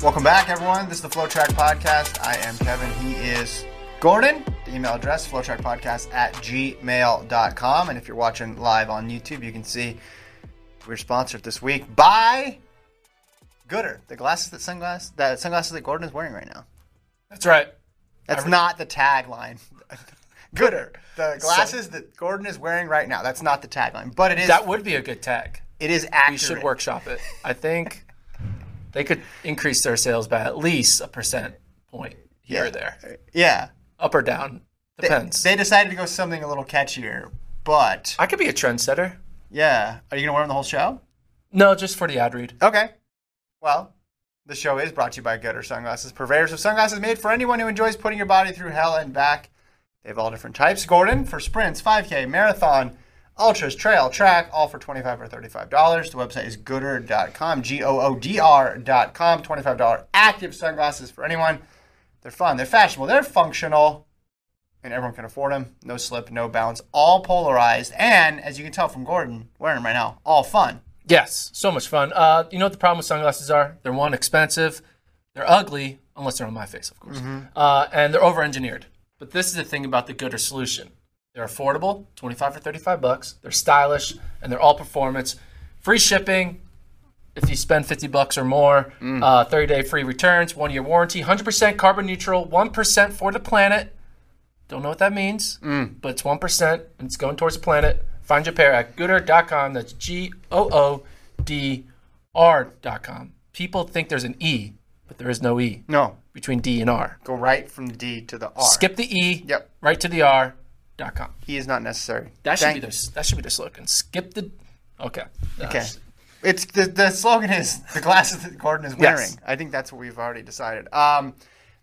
Welcome back, everyone. This is the FloTrack Podcast. I am Kevin. He is Gordon. The email address, flotrackpodcast at gmail.com. And if you're watching live on YouTube, you can see we're sponsored this week by Goodr, the glasses that sunglasses that sunglasses that Gordon is wearing right now. That's right. That's not the tagline. Goodr, the glasses that Gordon is wearing right now. That's not the tagline, but it is. That would be a good tag. it is accurate. We should workshop it. I think they could increase their sales by at least a percent point here or there, Yeah, up or down. Depends. they decided to go something a little catchier, but I could be a trendsetter. yeah. Are you gonna wear them the whole show? No, just for the ad read. Okay. Well, the show is brought to you by Goodr Sunglasses, purveyors of sunglasses made for anyone who enjoys putting your body through hell and back. They have all different types. Gordon for sprints, 5K, marathon, ultras, trail, track, all for 25 or $35. The website is goodr.com, G O O D R.com. $25 active sunglasses for anyone. They're fun, they're fashionable, they're functional, and everyone can afford them. No slip, no bounce, all polarized, and as you can tell from Gordon wearing them right now, all fun. Yes, so much fun. Uh, you know what the problem with sunglasses are? They're one expensive, they're ugly unless they're on my face, of course, uh, and they're over-engineered. But this is the thing about the Goodr solution: they're affordable, twenty-five or thirty-five bucks. They're stylish, and they're all performance. Free shipping if you spend fifty bucks or more. Uh, Thirty-day free returns, one-year warranty, hundred percent carbon neutral, one percent for the planet. Don't know what that means, but it's 1% and it's going towards the planet. Find your pair at goodr.com. That's G O O D R.com. People think there's an E, but there is no E No, between D and R. go right from the D to the R. Skip the E, Yep. right to the R.com. E is not necessary. That should Thank- be their that should be their slogan. Skip the Okay. Okay. It's the the slogan is the glasses that Gordon is wearing. Yes. I think that's what we've already decided. Um,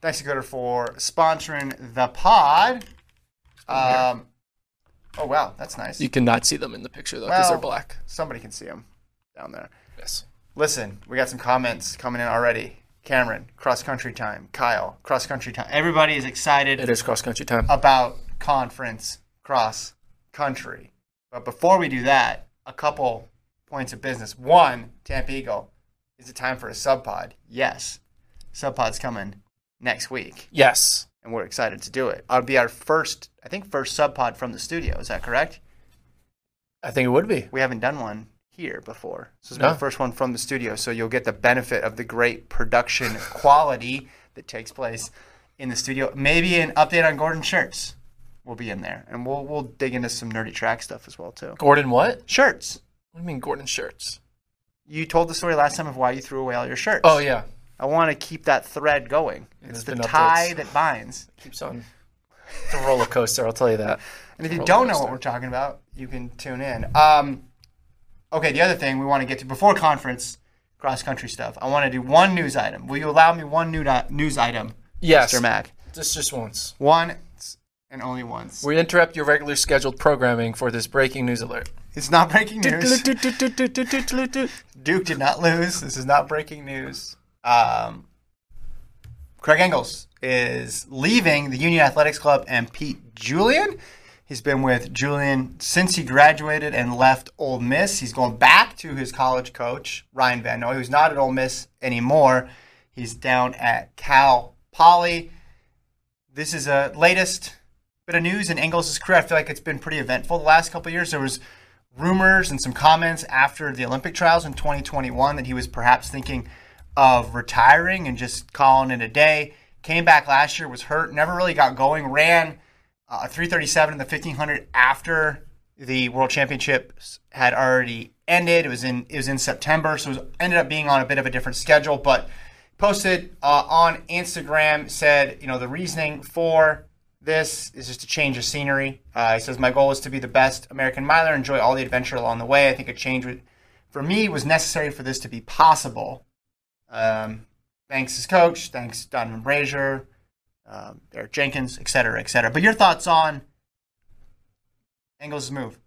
thanks to Goodr for sponsoring the pod. Um, oh wow, that's nice. You cannot see them in the picture though because Well, they're black. Somebody can see them down there. Yes. Listen, we got some comments coming in already. Cameron, cross country time. Kyle, cross country time. Everybody is excited It is cross country time. about conference cross country. But before we do that, a couple points of business. One, Tampa Eagle, is it time for a sub pod? Yes. Sub pod's coming next week, yes. and we're excited to do it. It'll be our first, I think, first sub pod from the studio. Is that correct? I think it would be. We haven't done one here before. So it's No. the first one from the studio, so you'll get the benefit of the great production quality that takes place in the studio. Maybe an update on Gordon shirts will be in there, and we'll we'll dig into some nerdy track stuff as well too. Gordon what? Shirts. What do you mean Gordon shirts? You told the story last time of why you threw away all your shirts. Oh yeah. I want to keep that thread going. It's the tie updates. that binds. Keeps on. It's a roller coaster, I'll tell you that. And if you don't know what we're talking about, you can tune in. Um, okay, the other thing we want to get to before conference cross country stuff. I want to do one news item. Will you allow me one new news item, Yes. Mr. Mac? Just just once. One and only once. We interrupt your regular scheduled programming for this breaking news alert. It's not breaking news. Duke did not lose. This is not breaking news. Um, Craig Engels is leaving the Union Athletics Club and Pete Julian. He's been with Julian since he graduated and left Ole Miss. He's going back to his college coach, Ryan Vanhoy, who's not at Ole Miss anymore. He's down at Cal Poly. This is a latest bit of news in Engels' career. I feel like it's been pretty eventful the last couple years. There was rumors and some comments after the Olympic trials in 2021 that he was perhaps thinking of retiring and just calling it a day. Came back last year, was hurt, never really got going. Ran uh, a 337 in the 1500 after the World Championships had already ended. It was in it was in September, so it was, ended up being on a bit of a different schedule. But posted uh, on Instagram said, you know, the reasoning for this is just a change of scenery. Uh, he says, My goal is to be the best American miler, enjoy all the adventure along the way. I think a change would, for me was necessary for this to be possible. Um, thanks, his coach. Thanks, Donavan Brazier, um, Eric Jenkins, et cetera, et cetera. But your thoughts on Engels' move?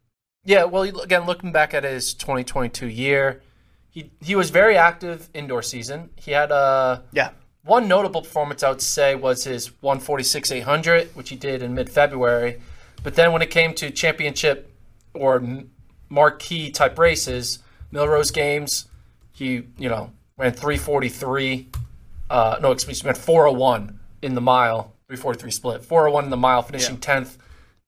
Yeah, well, again, looking back at his 2022 year, he he was very active indoor season. He had a Yeah. One notable performance I would say was his 146 800, which he did in mid February. But then when it came to championship or marquee type races, Millrose Games, he you know ran 343. Uh, no, excuse me, ran 401 in the mile, 343 split, 401 in the mile, finishing 10th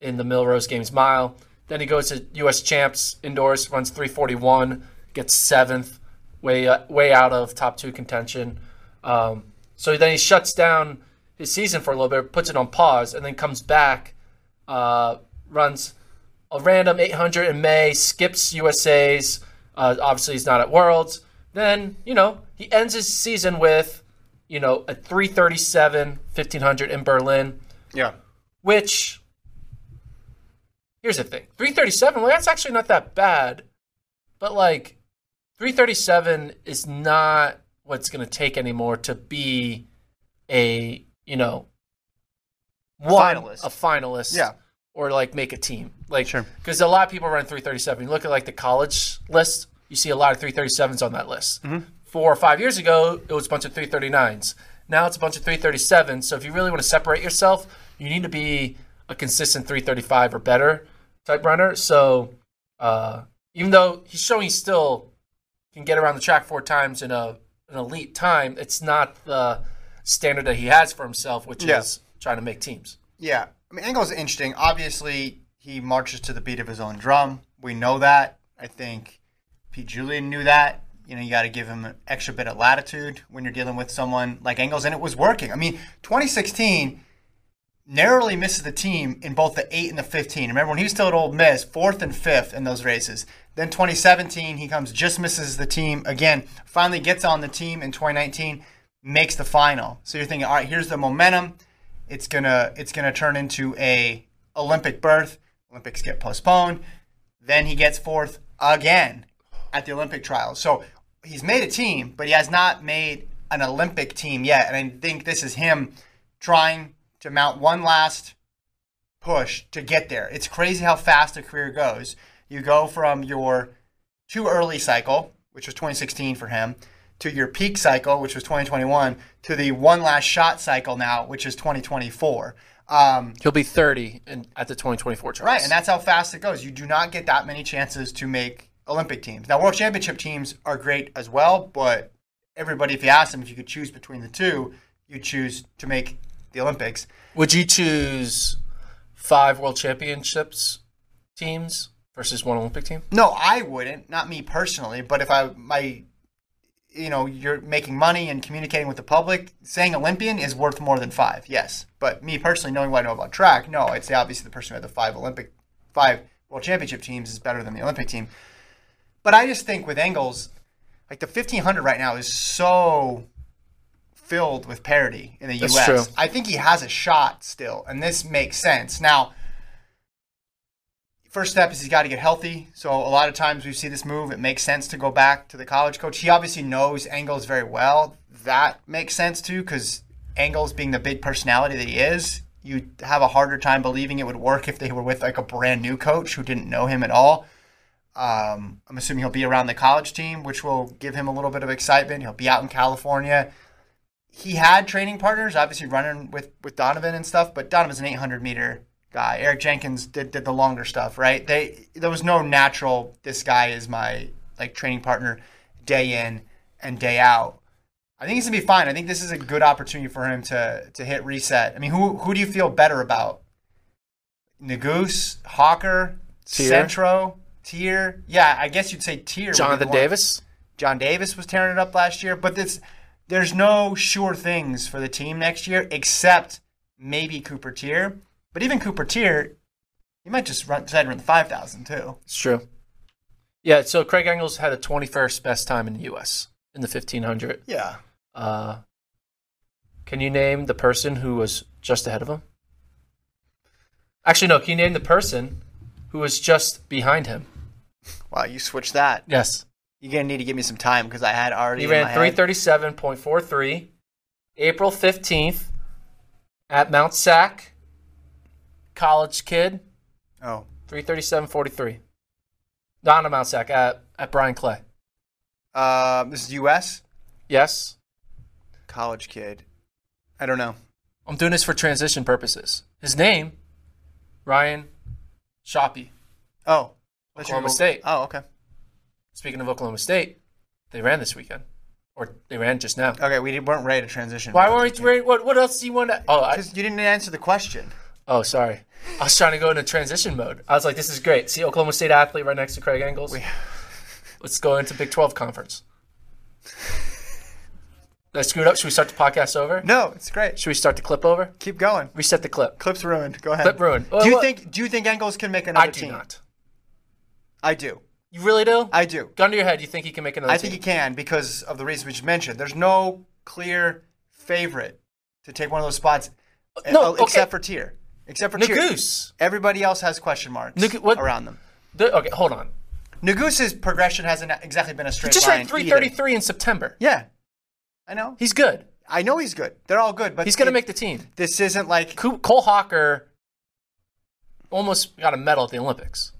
in the Millrose Games mile. Then he goes to U.S. Champs indoors, runs 341, gets seventh, way uh, way out of top two contention. Um, so then he shuts down his season for a little bit, puts it on pause, and then comes back, uh, runs a random 800 in May, skips USA's. Uh, obviously, he's not at Worlds. Then you know he ends his season with you know a 337 1500 in Berlin Yeah. which here's the thing 337 well that's actually not that bad but like 337 is not what's going to take anymore to be a you know one finalist. a finalist Yeah. or like make a team like Sure. because a lot of people run 337 you look at like the college list you see a lot of 337s on that list Mm-hmm. four or five years ago it was a bunch of 339s now it's a bunch of 337s so if you really want to separate yourself you need to be a consistent 335 or better type runner so uh, even though he's showing he still can get around the track four times in a an elite time it's not the standard that he has for himself which Yeah. is trying to make teams Yeah. I mean, Engels is interesting. Obviously, he marches to the beat of his own drum. We know that. I think Pete Julian knew that. You know, you got to give him an extra bit of latitude when you're dealing with someone like Engels, and it was working. I mean, 2016 narrowly misses the team in both the 8 and the 15. Remember when he was still at Ole Miss, fourth and fifth in those races. Then 2017, he comes, just misses the team again, finally gets on the team in 2019, makes the final. So you're thinking, all right, here's the momentum. It's gonna it's gonna turn into a Olympic berth. Olympics get postponed. Then he gets fourth again at the Olympic trials. So he's made a team, but he has not made an Olympic team yet. And I think this is him trying to mount one last push to get there. It's crazy how fast a career goes. You go from your too early cycle, which was 2016 for him, to your peak cycle, which was 2021, to the one last shot cycle now, which is 2024. Um, He'll be 30 in, at the 2024 trials. Right, and that's how fast it goes. You do not get that many chances to make Olympic teams. Now, World Championship teams are great as well, but everybody, if you ask them if you could choose between the two, you choose to make the Olympics. Would you choose five World Championships teams versus one Olympic team? No, I wouldn't. Not me personally, but if I my you know, you're making money and communicating with the public, saying Olympian is worth more than five, yes. But me personally, knowing what I know about track, no, I'd say obviously the person who had the five Olympic, five World Championship teams is better than the Olympic team. But I just think with Engels, like the 1500 right now is so filled with parity in the That's U.S. true. I think he has a shot still, and this makes sense. Now, first step is he's got to get healthy. So a lot of times we see this move, it makes sense to go back to the college coach. He obviously knows Engels very well. That makes sense too, because Engels being the big personality that he is, you have a harder time believing it would work if they were with like a brand new coach who didn't know him at all. Um, I'm assuming he'll be around the college team, which will give him a little bit of excitement. He'll be out in California. He had training partners, obviously running with, with Donavan and stuff, but Donavan's an 800 meter guy. Eric Jenkins did, did the longer stuff, right? They there was no natural. This guy is my like training partner, day in and day out. I think he's gonna be fine. I think this is a good opportunity for him to to hit reset. I mean, who who do you feel better about? Nuguse, Hocker, Teare. Centro, Teare. Yeah, I guess you'd say Teare. Jonathan one- Davis. John Davis was tearing it up last year, but this there's no sure things for the team next year except maybe Cooper Teare. But even Cooper Teare, he might just run decide to run the five thousand too. It's true. Yeah, so Craig Engels had a 21st best time in the U.S. in the 1500. Yeah. Uh, can you name the person who was just ahead of him? Actually, no. Can you name the person who was just behind him? Wow, you switched that. Yes. You're gonna need to give me some time because I had already. He ran 337.43, April 15th at Mount Sac. College kid, Oh, 337.43. Not at Mount Sac, at, at Bryan Clay. uh, this is U.S. Yes. college kid. I don't know. I'm doing this for transition purposes. His name, Ryan Schoppe. Oh, Oklahoma State. Oh, okay. Speaking of Oklahoma State, they ran this weekend, or they ran just now. Okay, we weren't ready to transition. Why weren't we? ready- What, what else do you want to? Oh, Because you didn't answer the question. oh, sorry. I was trying to go into transition mode. I was like, this is great. See, Oklahoma State athlete right next to Craig Engels. We... Let's go into Big 12 conference. Did I screw it up? Should we start the podcast over? No, it's great. Should we start the clip over? Keep going. Reset the clip. Clip's ruined. Go ahead. Clip ruined. Well, do you think? Do you think Engels can make another I do team? not. I do. You really do? I do. Gun to your head, you think he can make another I team? think he can because of the reasons we just mentioned. There's no clear favorite to take one of those spots, No, uh, okay. except for Teare. Except for Teare. Nuguse. Everybody else has question marks what- around them. The- okay, hold on. Nuguse's progression hasn't exactly been a straight He just line. ran 333 in September. Yeah, I know. He's good. I know he's good. They're all good, but He's going to make the team. This isn't like Cole Hocker almost got a medal at the Olympics.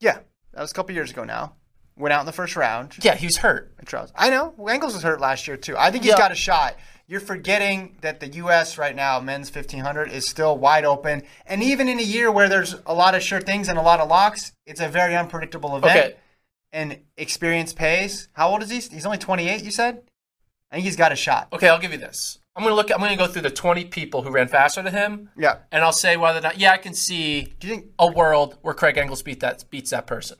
yeah. That was a couple years ago now. Went out in the first round. Yeah, he was hurt. Charles. I know. Engels was hurt last year too. I think he's Yeah. got a shot. You're forgetting that the U.S. right now, men's 1500, is still wide open. And even in a year where there's a lot of sure things and a lot of locks, it's a very unpredictable event. Okay. And experience pays. How old is he? He's only 28. You said. I think he's got a shot. Okay, I'll give you this. I'm going to look. I'm to go through the 20 people who ran faster than him, Yeah. and I'll say whether or not. Yeah, I can see Do you think? a world where Craig Engels beat that beats that person.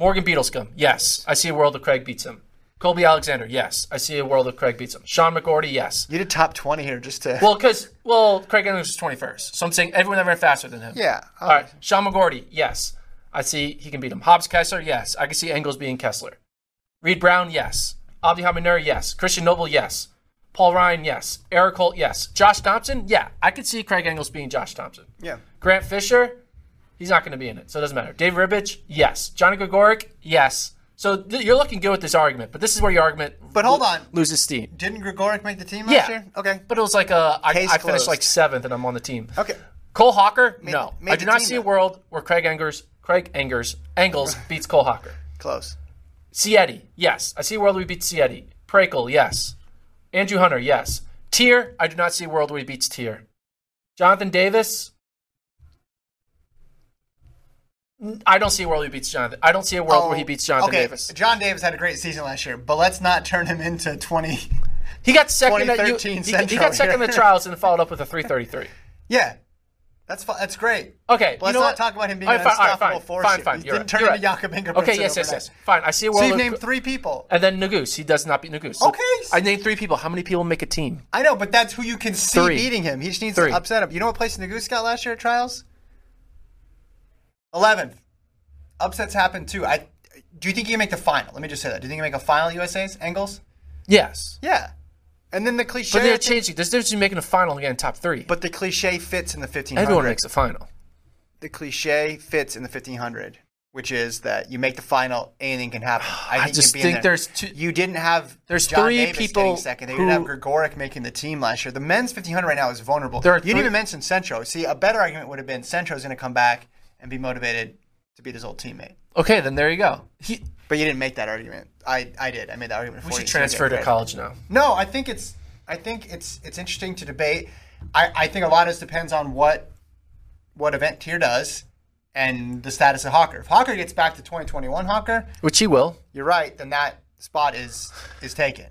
Morgan Beadlescomb, yes, I see a world where Craig beats him. Colby Alexander, yes, I see a world where Craig beats him. Sean McGorty, yes. You did top 20 here just to. Well, because well, Craig Engels is 21st, so I'm saying everyone that ran faster than him. yeah. All right, Sean McGorty, yes, I see he can beat him. Hobbs Kessler, yes, I can see Engels beating Kessler. Reed Brown, yes. Abdihamid Nur, yes. Christian Noble, yes. Paul Ryan, yes. Eric Holt, yes. Josh Thompson, yeah, I could see Craig Engels being Josh Thompson. Yeah. Grant Fisher, he's not going to be in it, so it doesn't matter. Dave Ribich, yes. Johnny Gregoric, yes. So th- you're looking good with this argument, but this is where your argument But hold on. loses steam. Didn't Gregoric make the team Yeah. last year? Okay. But it was like a, I, Case I finished closed. like seventh, and I'm on the team. Okay. Cole Hocker, no, made I do the not team see a world where Craig Engers, Craig Engers, Engels beats Cole Hocker. Close. Cietti, yes, I see a world where he beats Cietti. Prakel, yes. Andrew Hunter, yes. Teare, I do not see a world where he beats Teare. Jonathan Davis, I don't see a world where he beats Jonathan. I don't see a world where he oh, beats Jonathan Oh, okay. Davis. John Davis had a great season last year, but let's not turn him into 20. He got second. At, he, he got second in the trials and followed up with a 333. Yeah. That's fu- that's great. Okay, Let's you know not what? talk about him being right, an all right, unstoppable fine, force. Fine, here. fine. He didn't right. turn into right. Jakob Ingebrigtsen Okay, yes, yes, overnight. yes. Fine. I see a world. So you've named three people. And then Nuguse, he does not beat Nuguse. So Okay. I named three people. How many people make a team? I know, but that's who you can see Three. beating him. He just needs Three. to upset him. You know what place Nuguse got last year at trials? Eleventh. Upsets happen too. I do you think you can make the final? Let me just say that. Do you think you can make a final USA's Engels? Yes. Yeah. And then the cliche. But they're changing. There's a difference between making a final and getting top three. But the cliche fits in the fifteen hundred. Everyone makes a final. the cliche fits in the fifteen hundred, which is that you make the final, anything can happen. I, I think just can be in think there. there's two- You didn't have There's John three Davis people second. They who- didn't have Gregoric making the team last year. The men's fifteen hundred right now is vulnerable. There are you didn't even mention Centro. See, a better argument would have been Centro's going to come back and be motivated to beat his old teammate. Okay, then there you go. He, But you didn't make that argument. I, I did. I made that argument. we should you, transfer to college now. No, I think it's I think it's it's interesting to debate. I, I think a lot of this depends on what what event Teare does and the status of Hocker. If Hocker gets back to 2021 Hocker, Which he will. you're right, then that spot is is taken.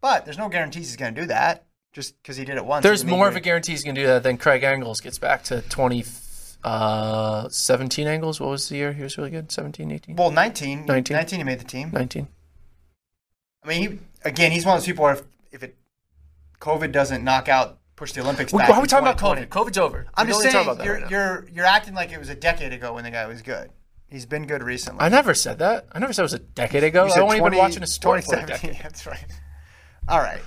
But there's no guarantees he's going to do that just because he did it once. There's more of a guarantee he's going to do that than Craig Engels gets back to 20, uh, 17 Engels. What was the year? He was really good. 17, 18, Well, 19, 19. 19 he made the team. 19. I mean, he, again, he's one of those people where if, if it COVID doesn't knock out, push the Olympics Why back. are we talking about COVID? COVID's over. I'm We just don't need to saying about that you're right you're you're acting like it was a decade ago when the guy was good. He's been good recently. I never said that. I never said it was a decade ago. You I've only 20 been watching a story for a 2017. decade. That's right. All right,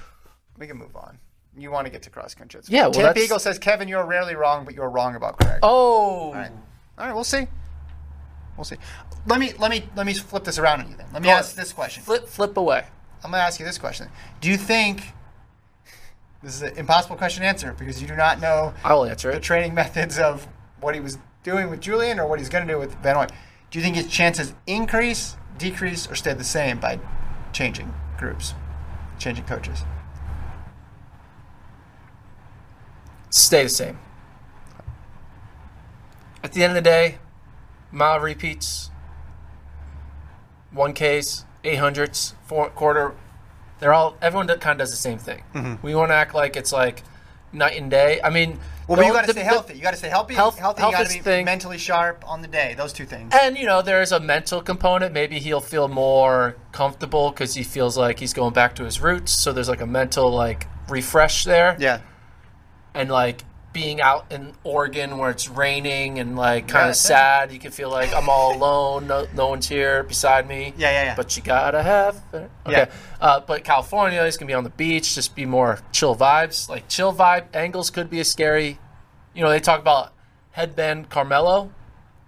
we can move on. You want to get to cross country? Yeah, well, Eagle says Kevin, you're rarely wrong, but you're wrong about Craig. Oh. All right. All right, we'll see. We'll see. Let me let me let me flip this around on you then. Let me Go ask on. this question. Flip, flip away. I'm going to ask you this question. Do you think this is an impossible question to answer because you do not know I will answer the it. training methods of what he was doing with Julian or what he's going to do with Vanhoy. Do you think his chances increase, decrease, or stay the same by changing groups, changing coaches? Stay the same. At the end of the day, mile repeats, 1Ks, 800s, four, quarter, they're all, everyone kind of does the same thing. Mm-hmm. We want to act like it's like night and day. I mean, Well, but you got to stay healthy. You got to stay healthy. Health- healthy. health you got to be thing. mentally sharp on the day. Those two things. And you know, there's a mental component. Maybe he'll feel more comfortable because he feels like he's going back to his roots. So there's like a mental like refresh there. Yeah. And like being out in Oregon where it's raining and like kind of it. sad, you can feel like I'm all alone. No, no one's here beside me. Yeah, yeah, yeah. But you gotta have. it. Okay. Yeah. Uh, but California, is gonna be on the beach. Just be more chill vibes. Like chill vibe Engels could be a scary. You know, they talk about headband Carmelo.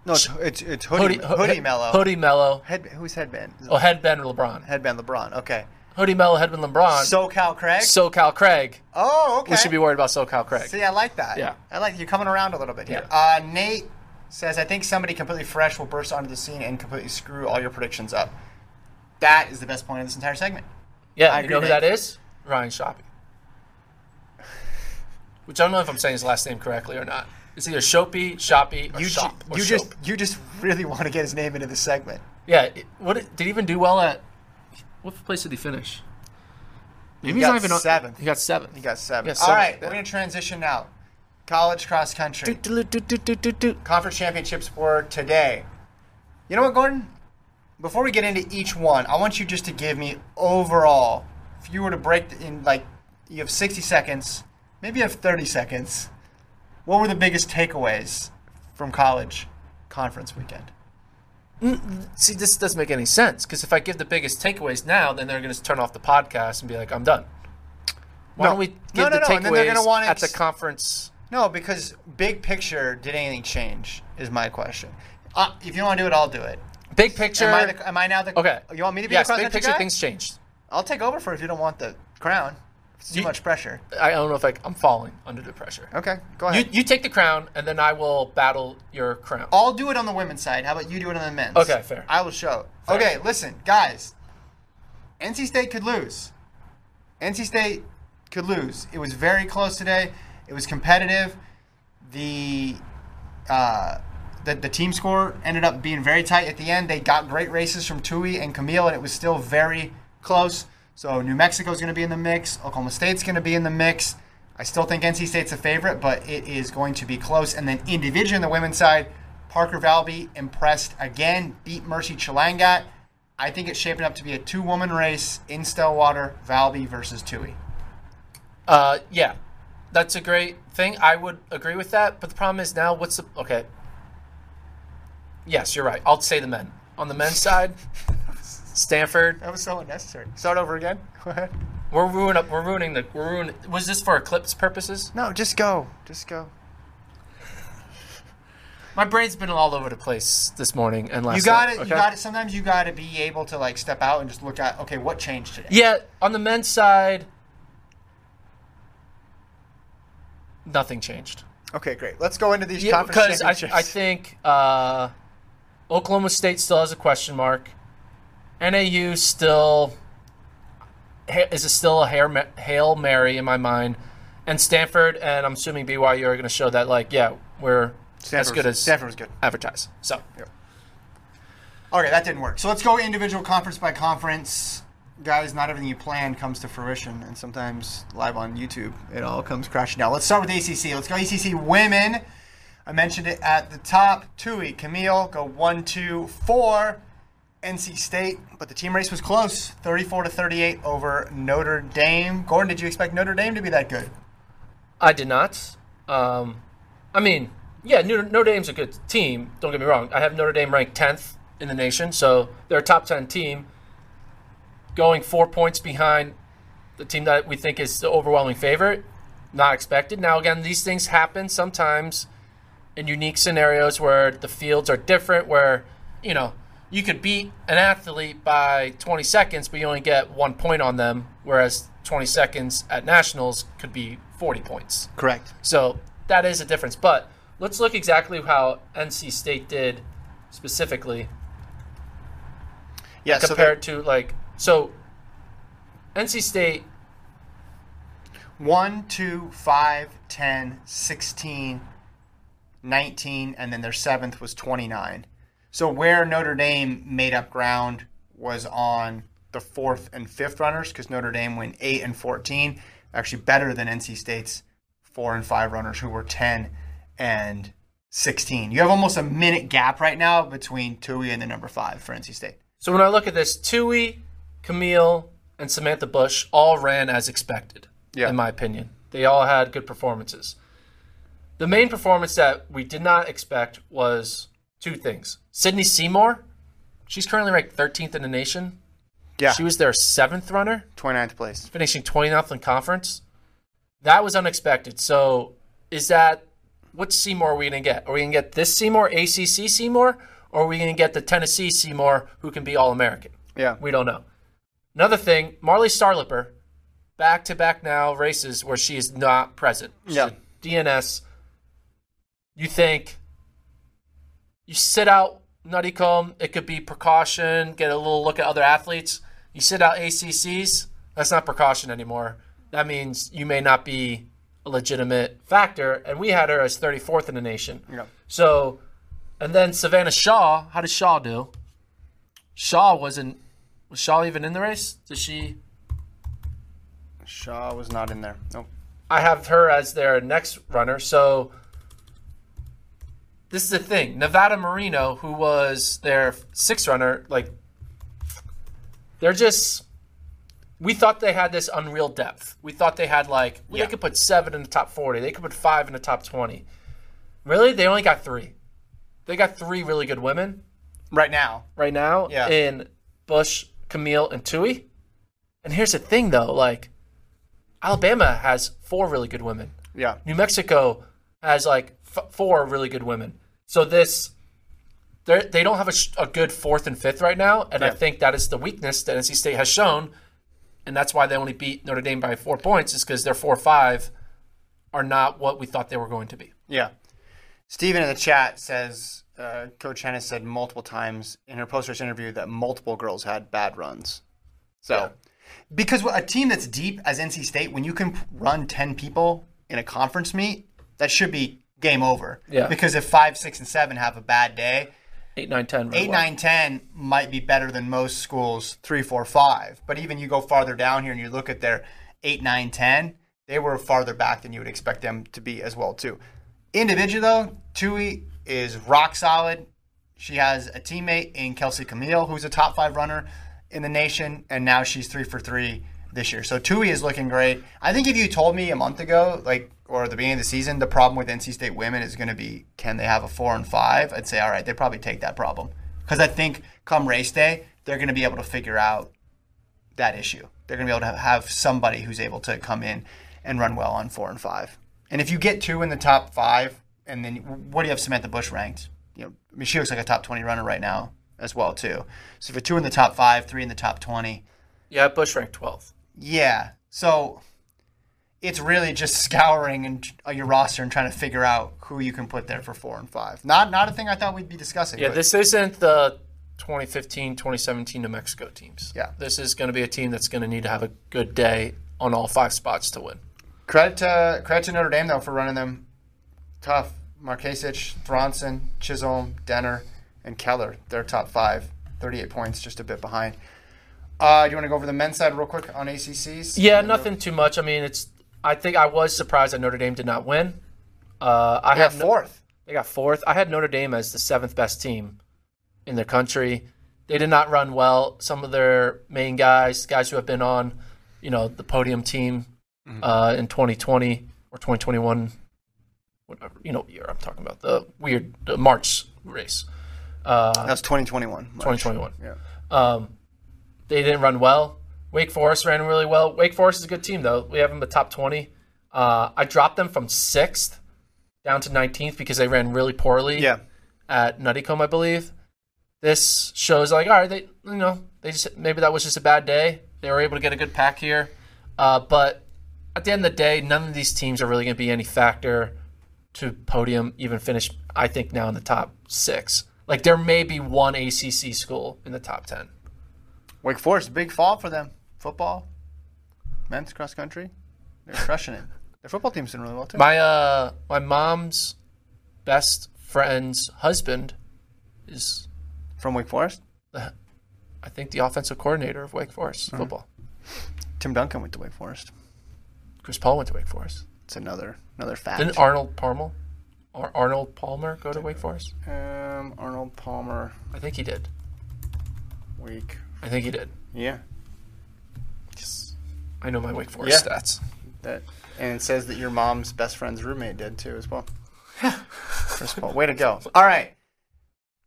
No, it's it's, it's hoodie hoodie, ho- mellow. Hoodie mellow. Head, who's headband? Oh, headband LeBron. Headband LeBron. Okay. Hoodie Mello, headband LeBron. SoCal Craig. SoCal Craig. oh, okay. We should be worried about SoCal Craig. See, I like that. Yeah. I like you coming around a little bit here. Yeah. Uh, Nate says, I think somebody completely fresh will burst onto the scene and completely screw all your predictions up. That is the best point of this entire segment. Yeah, I you agree, know who that is? Ryan Schoppe. Which I don't know if I'm saying his last name correctly or not. It's either Shopee, Shoppy, or You, ju- Shop. or you Shope. just you just really want to get his name into the segment. yeah. It, what did he even do well at? What place did he finish? Maybe got he's not even on- seventh. He got seventh. He got seven. Yeah, All seven. right, we're gonna transition now. College cross country conference championships for today. You know what, Gordon? Before we get into each one, I want you just to give me overall. If you were to break the- in like, you have 60 seconds, maybe you have 30 seconds. What were the biggest takeaways from college conference weekend? See, this doesn't make any sense because if I give the biggest takeaways now, then they're going to turn off the podcast and be like, "I'm done." Why No. don't we give No, no, the no, and then they're takeaways gonna wanna at the conference? No, because big picture, did anything change? Is my question. Uh, if you want to do it, I'll do it. Big picture. Am I, the, am I now the? okay. You want me to be yes, the big picture guy? things changed. I'll take over for if you don't want the crown. It's too You- much pressure. I don't know if I, I'm falling under the pressure. Okay, go You, ahead. you take the crown, and then I will battle your crown. I'll do it on the women's side. How about you do it on the men's? Okay, fair. I will show. Fair. Okay, listen, guys. NC State could lose. NC State could lose. It was very close today. It was competitive. The uh, the, the team score ended up being very tight at the end. They got great races from Tuohy and Chmiel, and it was still very close. So New Mexico is going to be in the mix. Oklahoma State's going to be in the mix. I still think NC State's a favorite, but it is going to be close. And then individually on the women's side, Parker Valby impressed again, beat Mercy Chelangat. I think it's shaping up to be a two-woman race in Stillwater, Valby versus Tuohy. Uh, yeah, that's a great thing. I would agree with that. But the problem is now, what's the okay? Yes, you're right. I'll say the men on the men's side. Stanford, That was so unnecessary. Start over again. Go ahead. we're ruining. We're ruining the. We're ruining. Was this for eclipse purposes? No, just go. Just go. My brain's been all over the place this morning and last You got it. okay? You got it. Sometimes you got to be able to like step out and just look at okay, what changed today? Yeah, on the men's side, nothing changed. Okay, great. Let's go into these Yeah, conference because I. I think uh, Oklahoma State still has a question mark. NAU still is it still a hail, mary in my mind, and Stanford and I'm assuming BYU are going to show that like yeah we're Stanford as good was- as Stanford was good. advertised. So Okay, that didn't work. So let's go individual conference by conference. Guys, not everything you plan comes to fruition, and sometimes live on YouTube, it all comes crashing down. Let's start with ACC. Let's go ACC women. I mentioned it at the top. Tuohy, Chmiel go one, two, four. NC State, but the team race was close, 34 to 38 over Notre Dame. Gordon, did you expect Notre Dame to be that good? I did not. Um, I mean, yeah, Notre, Dame's a good team. Don't get me wrong. I have Notre Dame ranked tenth in the nation, so they're a top ten team. Going four points behind the team that we think is the overwhelming favorite, not expected. Now, again, these things happen sometimes in unique scenarios where the fields are different, where you know you could beat an athlete by 20 seconds, but you only get one point on them, whereas 20 seconds at nationals could be 40 points. Correct. So that is a difference. But let's look exactly how NC State did specifically Yeah, so compared to like so NC State 1, 2, 5, 10, 16, 19, and then their seventh was 29. So where Notre Dame made up ground was on the fourth and fifth runners because Notre Dame went 8 and 14, actually better than NC State's 4 and 5 runners who were 10 and 16. You have almost a minute gap right now between Tuohy and the number 5 for NC State. So when I look at this, Tuohy, Chmiel, and Samantha Bush all ran as expected, Yeah. in my opinion. They all had good performances. The main performance that we did not expect was two things. Sydney Seymour, she's currently ranked 13th in the nation. Yeah. She was their seventh runner, 29th place. finishing 29th in conference. That was unexpected. So is that what Seymour are we going to get? Are we going to get this Seymour, ACC Seymour, or are we going to get the Tennessee Seymour who can be All American? Yeah. We don't know. Another thing, Marlee Starliper, back to back now races where she is not present. She's Yeah. DNS. You think you sit out Nuttycombe, it could be precaution, get a little look at other athletes. You sit out ACCs, that's not precaution anymore. That means you may not be a legitimate factor. And we had her as 34th in the nation. Yeah. So, and then Savannah Shaw, how did Shaw do? Shaw wasn't. Was Shaw even in the race? Did she? Shaw was not in there. Nope. I have her as their next runner. So this is the thing. Nevada Mareno, who was their sixth runner, like they're just. We thought they had this unreal depth. We thought they had like well, Yeah. they could put seven in the top forty. They could put five in the top twenty. Really, they only got three. They got three really good women Right now. right now Yeah. in Bush, Chmiel, and Tuohy. And here's the thing, though, like Alabama has four really good women. Yeah. New Mexico has like f- four really good women. So this, they they don't have a, sh- a good fourth and fifth right now, and I think that is the weakness that NC State has shown, and that's why they only beat Notre Dame by four points, is because their four five are not what we thought they were going to be. Yeah. Stephen in the chat says uh, Coach Henes said multiple times in her post race interview that multiple girls had bad runs. So, Yeah. because a team that's deep as NC State, when you can run 10 people in a conference meet, that should be game over. Yeah. Because if five, six, and seven have a bad day, Eight, nine, ten. eight, nine, ten might be better than most schools three, four, five. But even you go farther down here and you look at their eight, nine, ten, they were farther back than you would expect them to be as well too. Individually though, Tuohy is rock solid. She has a teammate in Kelsey Chmiel, who's a top five runner in the nation, and now she's three for three this year. So Tuohy is looking great. I think if you told me a month ago, like or at the beginning of the season, the problem with NC State women is going to be can they have a four and five? I'd say all right, they probably take that problem because I think come race day they're going to be able to figure out that issue. They're going to be able to have somebody who's able to come in and run well on four and five. And if you get two in the top five, and then what do you have Samantha Bush ranked? You know, I mean, she looks like a top twenty runner right now as well too. So if you're two in the top five, three in the top twenty, Yeah, Bush ranked 12th. yeah. So it's really just scouring and uh, your roster and trying to figure out who you can put there for four and five. Not not a thing I thought we'd be discussing. Yeah, but this isn't the 2015, 2017 New Mexico teams. Yeah. This is going to be a team that's going to need to have a good day on all five spots to win. credit to credit to Notre Dame though for running them tough. Markezich, Thronson, Chisholm, Denner, and Keller. They're top five. 38 points, just a bit behind. Uh, do you want to go over the men's side real quick on ACCs? Yeah, nothing too much. I mean, it's. I think I was surprised that Notre Dame did not win. Uh, I They got have no- fourth. They got fourth. I had Notre Dame as the seventh best team in the country. They did not run well. Some of their main guys, guys who have been on, you know, the podium team uh, in 2020 or 2021, whatever you know, year I'm talking about the weird the March race, That was 2021. March. 2021. Yeah. Um, they didn't run well. Wake Forest ran really well. Wake Forest is a good team, though. We have them at top 20. Uh, I dropped them from sixth down to 19th because they ran really poorly Yeah. at Nuttycombe, I believe. This shows like, all right, they you know they just maybe that was just a bad day. They were able to get a good pack here, uh, but at the end of the day, none of these teams are really going to be any factor to podium even finish. I think now in the top six. Like there may be one ACC school in the top ten. Wake Forest, big fall for them. Football, men's cross country, they're crushing it. Their football team's doing really well too. My uh my mom's best friend's husband is From Wake Forest, I think the offensive coordinator of Wake Forest football. Tim Duncan went to Wake Forest. Chris Paul went to Wake Forest. It's another another fact. Didn't Arnold Palmer or Arnold Palmer go to Wake Forest? um, Arnold Palmer, I think he did. Wake. I think he did. Yeah, I know my Wake Forest Yeah. stats. that and it says that your mom's best friend's roommate did too as well. Chris Paul, way to go! All right,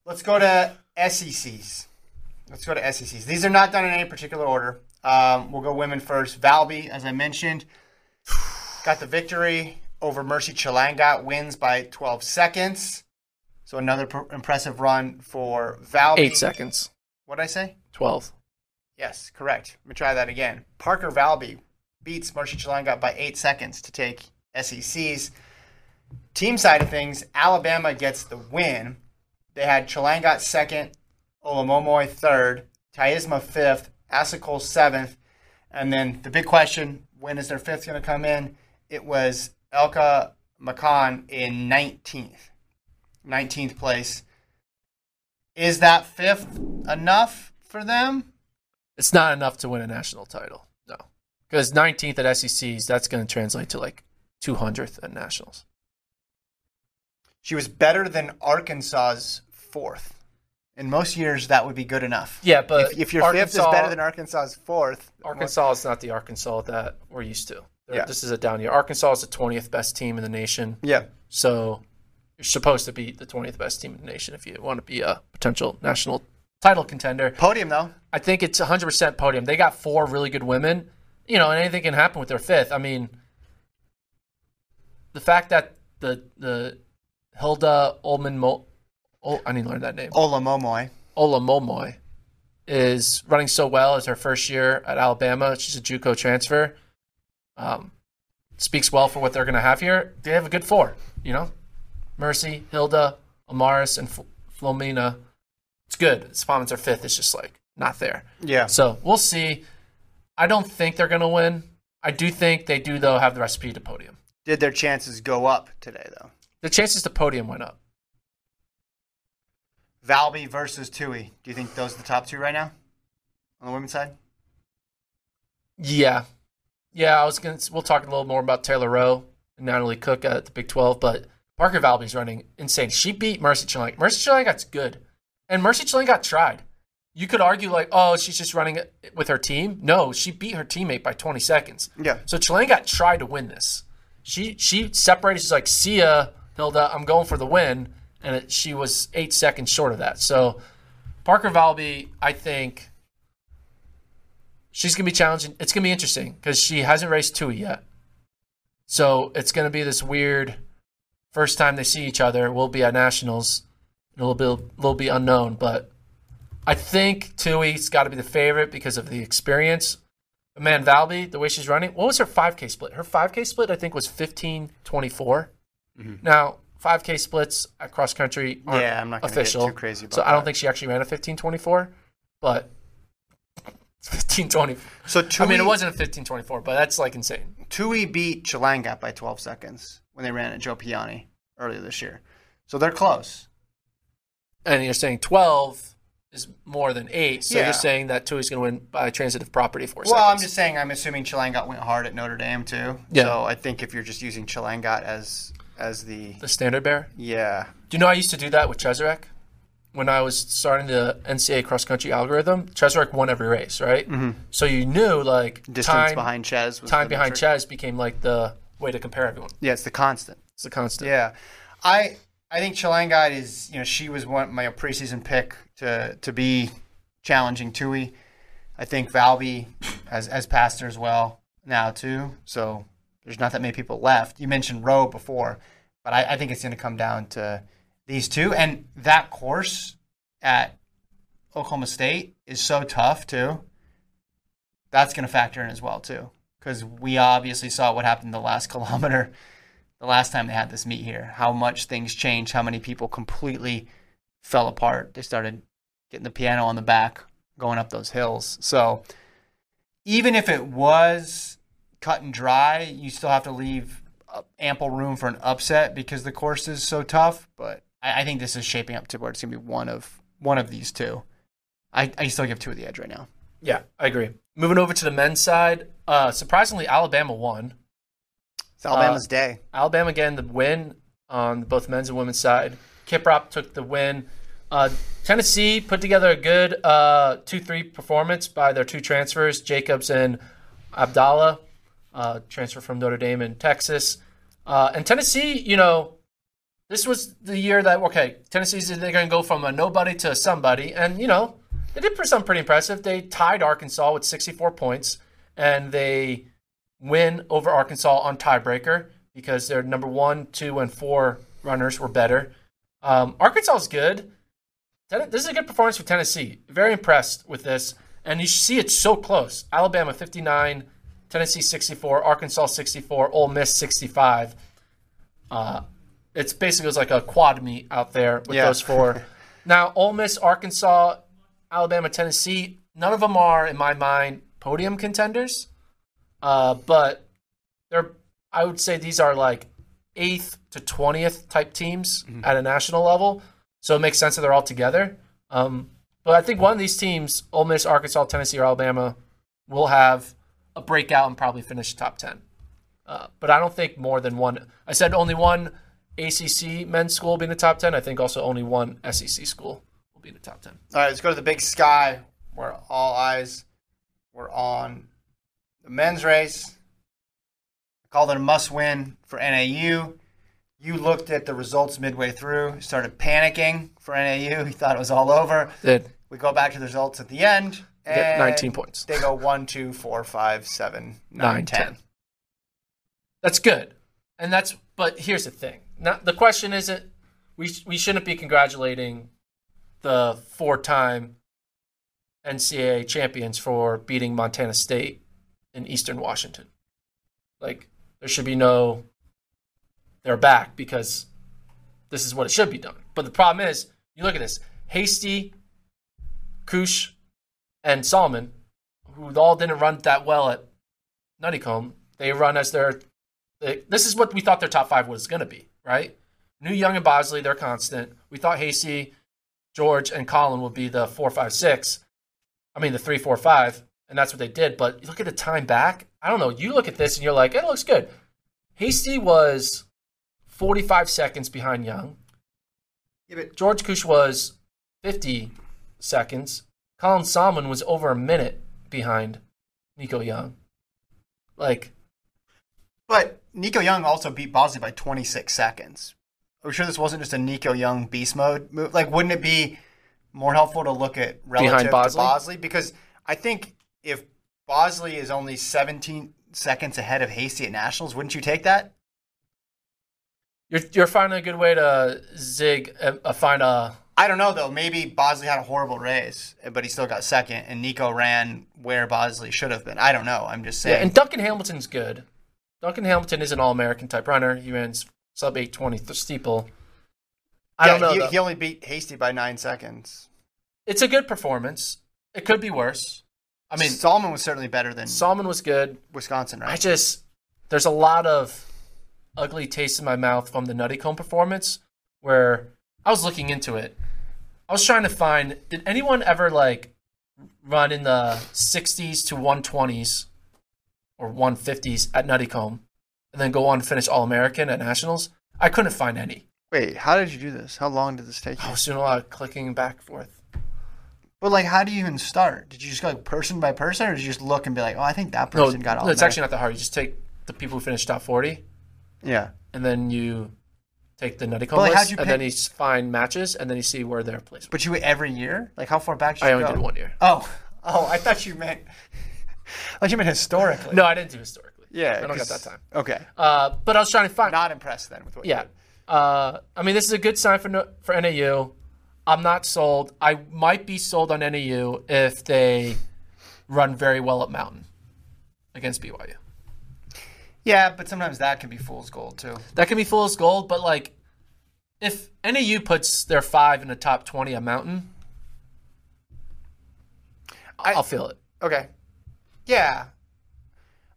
let's go to SECs. Let's go to SECs. These are not done in any particular order. Um, we'll go women first. Valby, as I mentioned, got the victory over Mercy Chalanga. Wins by 12 seconds. So another pr- impressive run for Valby. Eight seconds. What did I say? Twelve. Yes, correct. Let me try that again. Parker Valby beats Mercy Chalanga by eight seconds to take SECs. Team side of things, Alabama gets the win. They had Chalanga second, Olemomoi third, Taisma fifth, Asekol seventh, and then the big question: when is their fifth going to come in? It was Elka Makan in nineteenth, nineteenth place. Is that fifth enough for them? It's not enough to win a national title. No, because 19th at SECs, that's going to translate to like 200th at nationals. She was better than Arkansas's fourth. In most years, that would be good enough. Yeah, but if, if your fifth is better than Arkansas's fourth, Arkansas is not the Arkansas that we're used to. Yeah. This is a down year. Arkansas is the 20th best team in the nation. yeah, So you're supposed to be the 20th best team in the nation if you want to be a potential national title contender. podium though. I think it's 100% podium. They got four really good women, you know, and anything can happen with their fifth. I mean, the fact that the the Hilda Olman Mo, oh, I need to learn that name. Olemomoi. Ola Momoy is running so well as her first year at Alabama. She's a JUCO transfer. Um, speaks well for what they're going to have here. They have a good four, you know, Mercy, Hilda, Amaris, and F- Flomena. It's good. Spawn's are fifth. It's just like not there. Yeah. So we'll see. I don't think they're going to win. I do think they do though have the recipe to podium. Did their chances go up today though? The chances to podium went up. Valby versus Tuohy. Do you think those are the top two right now on the women's side? Yeah, yeah. I was gonna. We'll talk a little more about Taylor Roe and Natalie Cook at the Big Twelve, but Parker Valby's running insane. She beat Mercy Chilang. Mercy Chelangat's good, and Mercy Chelangat tried. You could argue like, oh, she's just running it with her team. No, she beat her teammate by 20 seconds. Yeah. So Chelangat tried to win this. She she separated. She's like, see ya, Hilda. I'm going for the win, and it, she was eight seconds short of that. So Parker Valby, I think she's gonna be challenging. It's gonna be interesting because she hasn't raced Tuohy yet, so it's gonna be this weird first time they see each other. Will be at nationals. It'll be it'll be unknown, but I think Tuohy's got to be the favorite because of the experience. Man Valby, the way she's running, what was her 5K split? Her 5K split, I think, was 15 24. Mm-hmm. Now, 5K splits at cross country aren't Yeah, I'm not gonna get official. too crazy about so I don't think she actually ran a 15 24, but 15 20. So I mean, it wasn't a 15 24, but that's like insane. Tuohy beat Chelangat by 12 seconds when they ran at Joe Piane earlier this year. So they're close. And you're saying 12 is more than 8, so Yeah. you're saying that Tuohy's going to win by transitive property four Well, I'm just saying. I'm assuming Chelangat went hard at Notre Dame too. Yeah. So I think if you're just using Chelangat as as the the standard bearer. yeah, Do you know I used to do that with Cheserek? When I was starting the NCAA cross country algorithm, Cheserek won every race, right? Mm-hmm. So you knew like distance time, behind Ches. Was time behind metric. Ches became like the way to compare everyone. Yeah, it's the constant. It's the constant. Yeah, I I think Chelangat is you know she was one my preseason pick to to be challenging Tuohy. I think Valby has has passed her as well now too. So there's not that many people left. You mentioned Roe before, but I, I think it's going to come down to these two and that course at Oklahoma State is so tough too. That's going to factor in as well too, because we obviously saw what happened the last kilometer the last time they had this meet here, how much things changed, how many people completely fell apart. They started getting the piano on the back, going up those hills. So even if it was cut and dry, you still have to leave uh, ample room for an upset because the course is so tough. But I, I think this is shaping up to where it's going to be one of one of these two. I, I still give two of the edge right now. Yeah, I agree. Moving over to the men's side, uh, surprisingly, Alabama won. It's Alabama's day. Alabama getting the win on both men's and women's side. Kiprop took the win. Uh, Tennessee put together a good uh, 2 3 performance by their two transfers, Jacobs and Abdallah, uh, transfer from Notre Dame in Texas. Uh, and Tennessee, you know, this was the year that, okay, Tennessee's they're going to go from a nobody to a somebody. And, you know, they did something pretty impressive. They tied Arkansas with 64 points, and they win over Arkansas on tiebreaker because their number one, two, and four runners were better. Um, Arkansas is good. This is a good performance for Tennessee. Very impressed with this. And you see it's so close. Alabama 59, Tennessee 64, Arkansas 64, Ole Miss 65. Uh, it's basically it was like a quad meet out there with Yeah. those four. now, Ole Miss, Arkansas, Alabama, Tennessee, none of them are, in my mind, podium contenders. Uh, but they're, I would say these are like eighth to 20th type teams at a national level. So it makes sense that they're all together. Um, but I think one of these teams, Ole Miss, Arkansas, Tennessee, or Alabama, will have a breakout and probably finish top 10. Uh, but I don't think more than one. I said only one ACC men's school will be in the top 10. I think also only one SEC school will be in the top 10. All right, let's go to the big sky where all eyes were on the men's race. I called it a must win for NAU. You looked at the results midway through, started panicking for NAU. You thought it was all over. Did We go back to the results at the end. Get And 19 points. They go 1, 2, 4, 5, 7, 9, Nine, 10. 10. That's good. And that's but here's the thing. Not the question isn't we we shouldn't be congratulating the four-time NCAA champions for beating Montana State in Eastern Washington. Like there should be no they're back because this is what it should be done. But the problem is, you look at this. Hasty, Kusche, and Sahlman, who all didn't run that well at Nuttycombe, they run as their. They, this is what we thought their top five was going to be, right? New Young and Bosley, they're constant. We thought Hasty, George, and Colin would be the four, five, six. I mean, the three, four, five, and that's what they did. But look at the time back. I don't know. You look at this and you're like, it looks good. Hasty was 45 seconds behind Young. Yeah, but George Kusche was 50 seconds. Colin Sahlman was over a minute behind Nico Young. Like, But Nico Young also beat Bosley by 26 seconds. Are we sure this wasn't just a Nico Young beast mode move? Like, wouldn't it be more helpful to look at relative to Bosley? Bosley? Because I think if Bosley is only 17 seconds ahead of Hasty at Nationals, wouldn't you take that? you're, you're finding a good way to zig, uh, uh, find a I don't know though. Maybe Bosley had a horrible race, but he still got second, and Nico ran where Bosley should have been. I don't know. I'm just Yeah, saying. and Duncan Hamilton's good. Duncan Hamilton is an All American type runner. He ran sub eight twenty steeple. I Yeah, don't know. He, he only beat Hasty by nine seconds. it's a good performance. It could be worse. I mean, Solomon was certainly better than Salmon was good. Wisconsin, right? I just there's a lot of ugly taste in my mouth from the Nuttycombe performance where I was looking into it. I was trying to find did anyone ever like run in the 60s to 120s or 150s at Nuttycombe and then go on and finish All American at Nationals? I couldn't find any. Wait, how did you do this? How long did this take I was doing a lot of clicking back and forth. But like, how do you even start? Did you just go like person by person, or did you just look and be like, oh, I think that person got all? no, it's actually not that hard. You just take the people who finished top 40 yeah. and then you take the Nutty like, list you and then you find matches and then you see where they're placed. But you every year? Like, how far back did you I only go? did one year. Oh, oh, I thought you meant. I thought you meant historically. No, I didn't do historically. Yeah, I don't got that time. Okay. Uh, but I was trying to find. Not impressed then with what. you yeah. did. Uh, I mean, this is a good sign for no- for NAU. I'm not sold. I might be sold on NAU if they run very well at Mountain against BYU. Yeah, but sometimes that can be fool's gold too. That can be fool's gold, but like, if NAU puts their five in the top 20 at Mountain, I- I'll feel it. Okay. Yeah.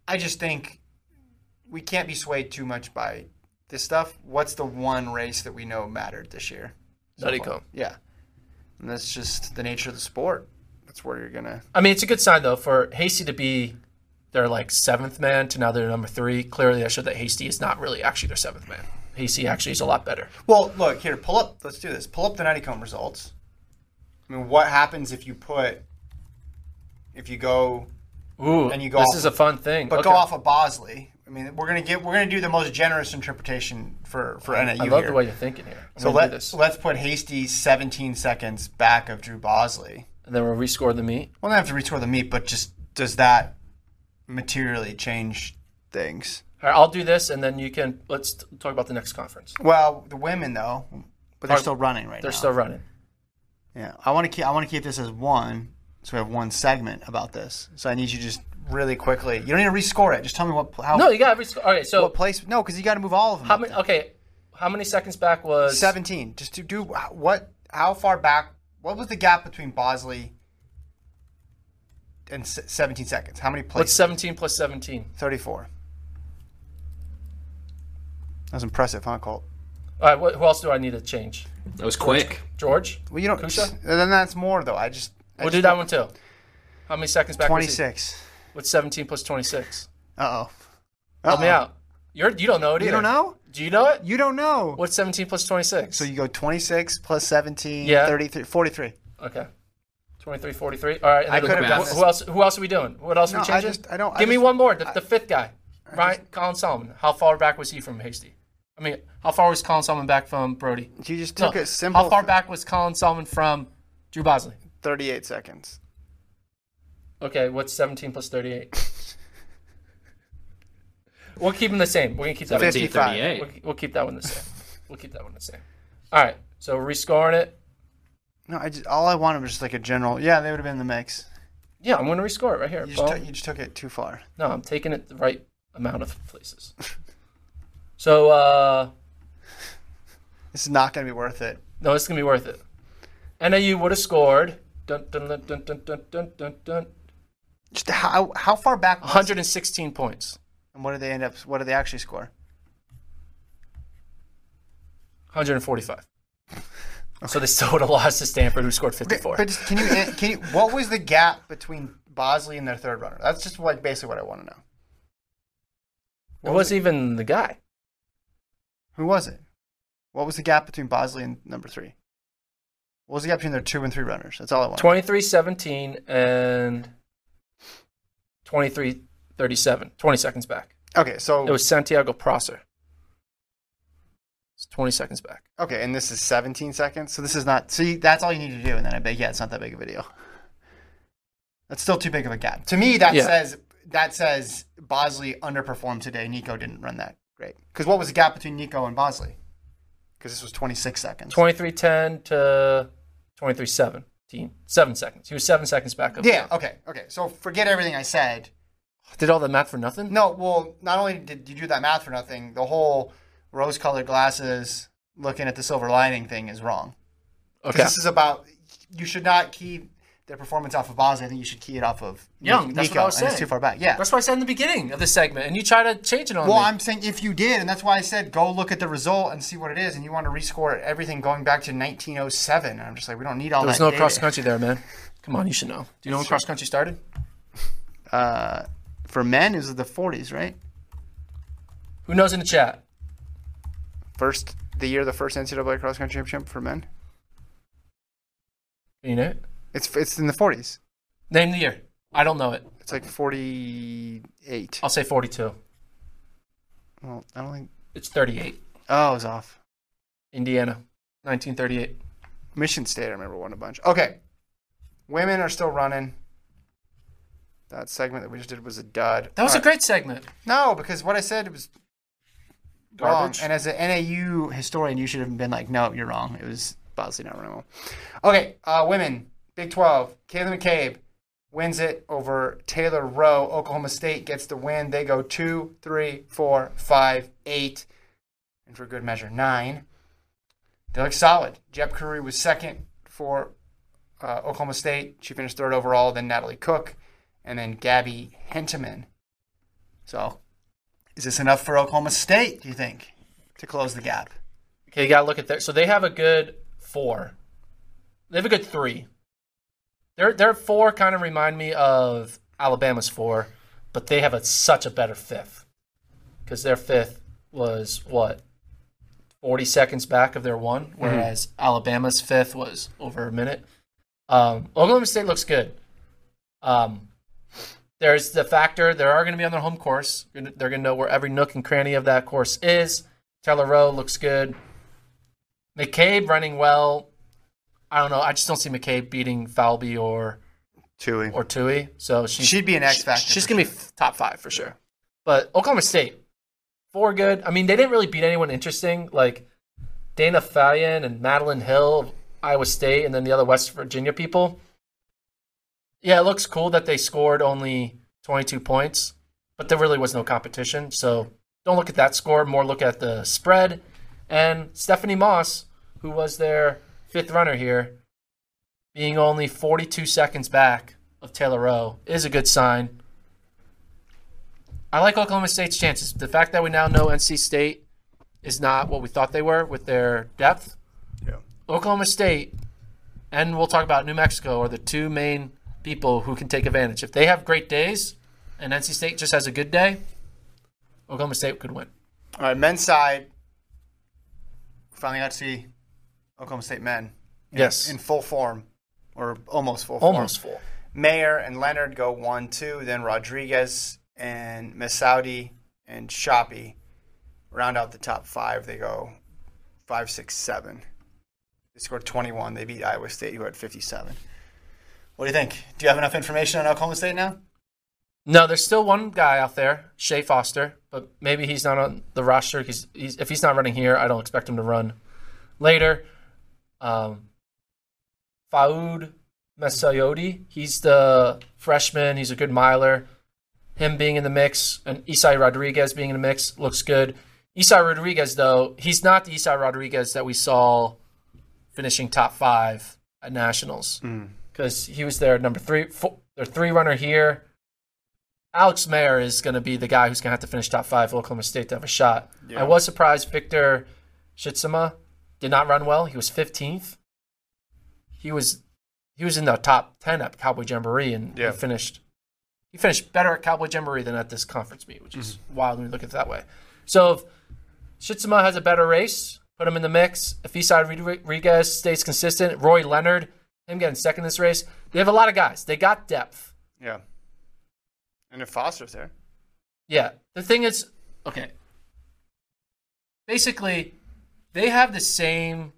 I just think we can't be swayed too much by this stuff. What's the one race that we know mattered this year? So Nutty far? Yeah. And that's just the nature of the sport. That's where you're gonna. I mean, it's a good sign though for Hasty to be their like seventh man to now they're number three. Clearly, that showed that Hasty is not really actually their seventh man. Hasty actually is a lot better. Well, look here. Pull up. Let's do this. Pull up the Nuttycombe results. I mean, what happens if you put, if you go, Ooh, And you go this off- is a fun thing. but Okay. go off of Bosley. I mean, we're gonna get. We're gonna do the most generous interpretation for for NAU I love here. the way you're thinking here. I'm so let this, let's put Hasty 17 seconds back of Drew Bosley. and then we'll rescore the meet. Well, not have to rescore the meet, but just does that materially change things? All right, I'll do this, and then you can let's talk about the next conference. Well, the women though, but they're Are- still running right now. They're still running. Yeah, I want to keep. I want to keep this as one, so we have one segment about this. So I need you to just really quickly. You don't need to rescore it. Just tell me what how No, you got every. All right, so what place. No, because you got to move all of them. how many? there. Okay, how many seconds back was? Seventeen. Just to do what? How far back? What was the gap between Bosley and seventeen seconds? How many What's places? 17 plus 17? Thirty-four. That's impressive, huh, Colt? All right, what, who else do I need to change? That was quick. George? Well, you don't. Kusche? Then that's more though. I just. I We'll just do that one too. How many seconds back? was he? Twenty-six. What's 17 plus 26? Uh oh. Help me out. You're, you don't know it either. You don't know? Do you know it? You don't know. What's 17 plus 26? So you go 26 plus 17, Yeah. 33, 43. okay. 23, 43. All right. I could've who, done who this. else? Who else are we doing? What else are No, we I changing? just- I don't- I Give me just- one more. The, the fifth guy, Ryan Colin Sahlman. How far back was he from Hasty? I mean, how far was Colin Sahlman back from Brody? You just No, took a simple How far back was Colin Sahlman from Drew Bosley? 38 seconds. Okay, what's 17 plus 38? we'll keep them the same. We're going to keep that 55. one. 38. We'll, we'll keep that one the same. We'll keep that one the same. All right. So rescoring it. No, I just, all I wanted was just like a general. Yeah, they would have been in the mix. Yeah, I'm going to rescore it right here. You just, took, you just took it too far. No, I'm taking it the right amount of places. so, uh. This is not going to be worth it. No, it's going to be worth it. NAU would have scored. Dun, dun, dun, dun, dun, dun, dun, dun. Just how how far back? was it? 116 points. And what did they end up? What did they actually score? 145. So they still would have lost to Stanford, who scored 54. But just, can you eh, can you? What was the gap between Bosley and their third runner? That's just like basically what I want to know. it wasn't even the guy. Who was it? What was the gap between Bosley and number three? What was the gap between their two and three runners? That's all I want. 23 17 and 23 37. 20 seconds back. Okay, so It was Santiago Prosser. It's 20 seconds back. okay, and this is 17 seconds. So this is not. See, that's all you need to do, and then I bet yeah, it's not that big of a deal. That's still too big of a gap. To me, that Yeah. says that says Bosley underperformed today. Nico didn't run that great. Because what was the gap between Nico and Bosley? because this was 26 seconds. 23-10 to 23-17. Seven seconds. He was seven seconds back up. Yeah. Okay. Okay. So forget everything I said. Did all the math for nothing? No. Well, not only did you do that math for nothing, the whole rose-colored glasses, looking at the silver lining thing is wrong. Okay. This is about you should not key their performance off of Boz. I think you should key it off of Young, Nico, that's what I was and it's too far back. Yeah. That's what I said in the beginning of the segment, and you try to change it on Well, me. I'm saying if you did, and that's why I said go look at the result and see what it is, and you want to rescore everything going back to 1907. And I'm just like, we don't need all there was that. no data. cross country there, man. Come on, you should know. Do you know when cross country started? Uh, for men, it was the 40s, right? Who knows in the chat? First, the year of the first NCAA cross country championship for men. You know it? It's it's in the 40s. Name the year. I don't know it. It's like 48. I'll say 42. Well, I don't think. It's 38. Oh, I was off. Indiana, 1938. Michigan State, I remember won a bunch. Okay, women are still running. That segment that we just did was a dud. That was All a right. great segment. No, because what I said was wrong. Garbage. And as an NAU historian, you should have been like, no, you're wrong. It was Bosley, not Remo. Okay, uh, women, Big 12. Kayla McCabe wins it over Taylor Roe. Oklahoma State gets the win. They go two, three, four, five, eight, and for good measure, nine. They look solid. Jepkirui was second for uh, Oklahoma State. She finished third overall. Then Natalie Cook, and then Gabby Hentemann. So, is this enough for Oklahoma State? Do you think to close the gap? Okay, you got to look at that. So they have a good four. They have a good three. Their their four kind of remind me of Alabama's four, but they have a such a better fifth because their fifth was what forty seconds back of their one, whereas Alabama's fifth was over a minute. Um, Oklahoma State looks good. Um, there's the factor they are going to be on their home course. They're going to know where every nook and cranny of that course is. Taylor Roe looks good. McCabe running well. I don't know. I just don't see McCabe beating Valby or Tuohy. or Tuohy. So she's, She'd be an X factor She's gonna be top five for sure. But Oklahoma State, four good. I mean, they didn't really beat anyone interesting like Dana Fallion and Madeline Hill Iowa State, and then the other West Virginia people. Yeah, it looks cool that they scored only 22 points, but there really was no competition. So don't look at that score. More look at the spread. And Stephanie Moss, who was their fifth runner here, being only 42 seconds back of Taylor Roe is a good sign. I like Oklahoma State's chances. The fact that we now know NC State is not what we thought they were with their depth. Yeah. Oklahoma State, and we'll talk about New Mexico, are the two main people who can take advantage. If they have great days and NC State just has a good day, Oklahoma State could win. All right, men's side. Finally got to see Oklahoma State men Yes. in full form, or almost full form. Almost full. Maier and Leonard go one, two. Then Rodriguez and Messaoudi and Schoppe round out the top five. They go five, six, seven. They scored 21. They beat Iowa State, who had 57. What do you think? Do you have enough information on Oklahoma State now? No, there's still one guy out there, Shea Foster, but maybe he's not on the roster. He's, he's if he's not running here, I don't expect him to run later. Um, Fouad Messaoudi, he's the freshman. He's a good miler. Him being in the mix and Isai Rodriguez being in the mix looks good. Isai Rodriguez, though, he's not the Isai Rodriguez that we saw finishing top five at nationals because he was their number three, four, their three runner here. Alex Maier is going to be the guy who's going to have to finish top five for Oklahoma State to have a shot. I was surprised Victor Shitsama did not run well. He was 15th. He was he was in the top 10 at Cowboy Jamboree and Yeah. he finished he finished better at Cowboy Jamboree than at this conference meet, which is mm-hmm. wild when you look at it that way. So if Shitsama has a better race, put him in the mix. If Isai Rodriguez stays consistent, Roy Leonard, him getting second in this race, they have a lot of guys. They got depth. Yeah. And if Foster's there. Yeah. The thing is, okay. Basically, they have the same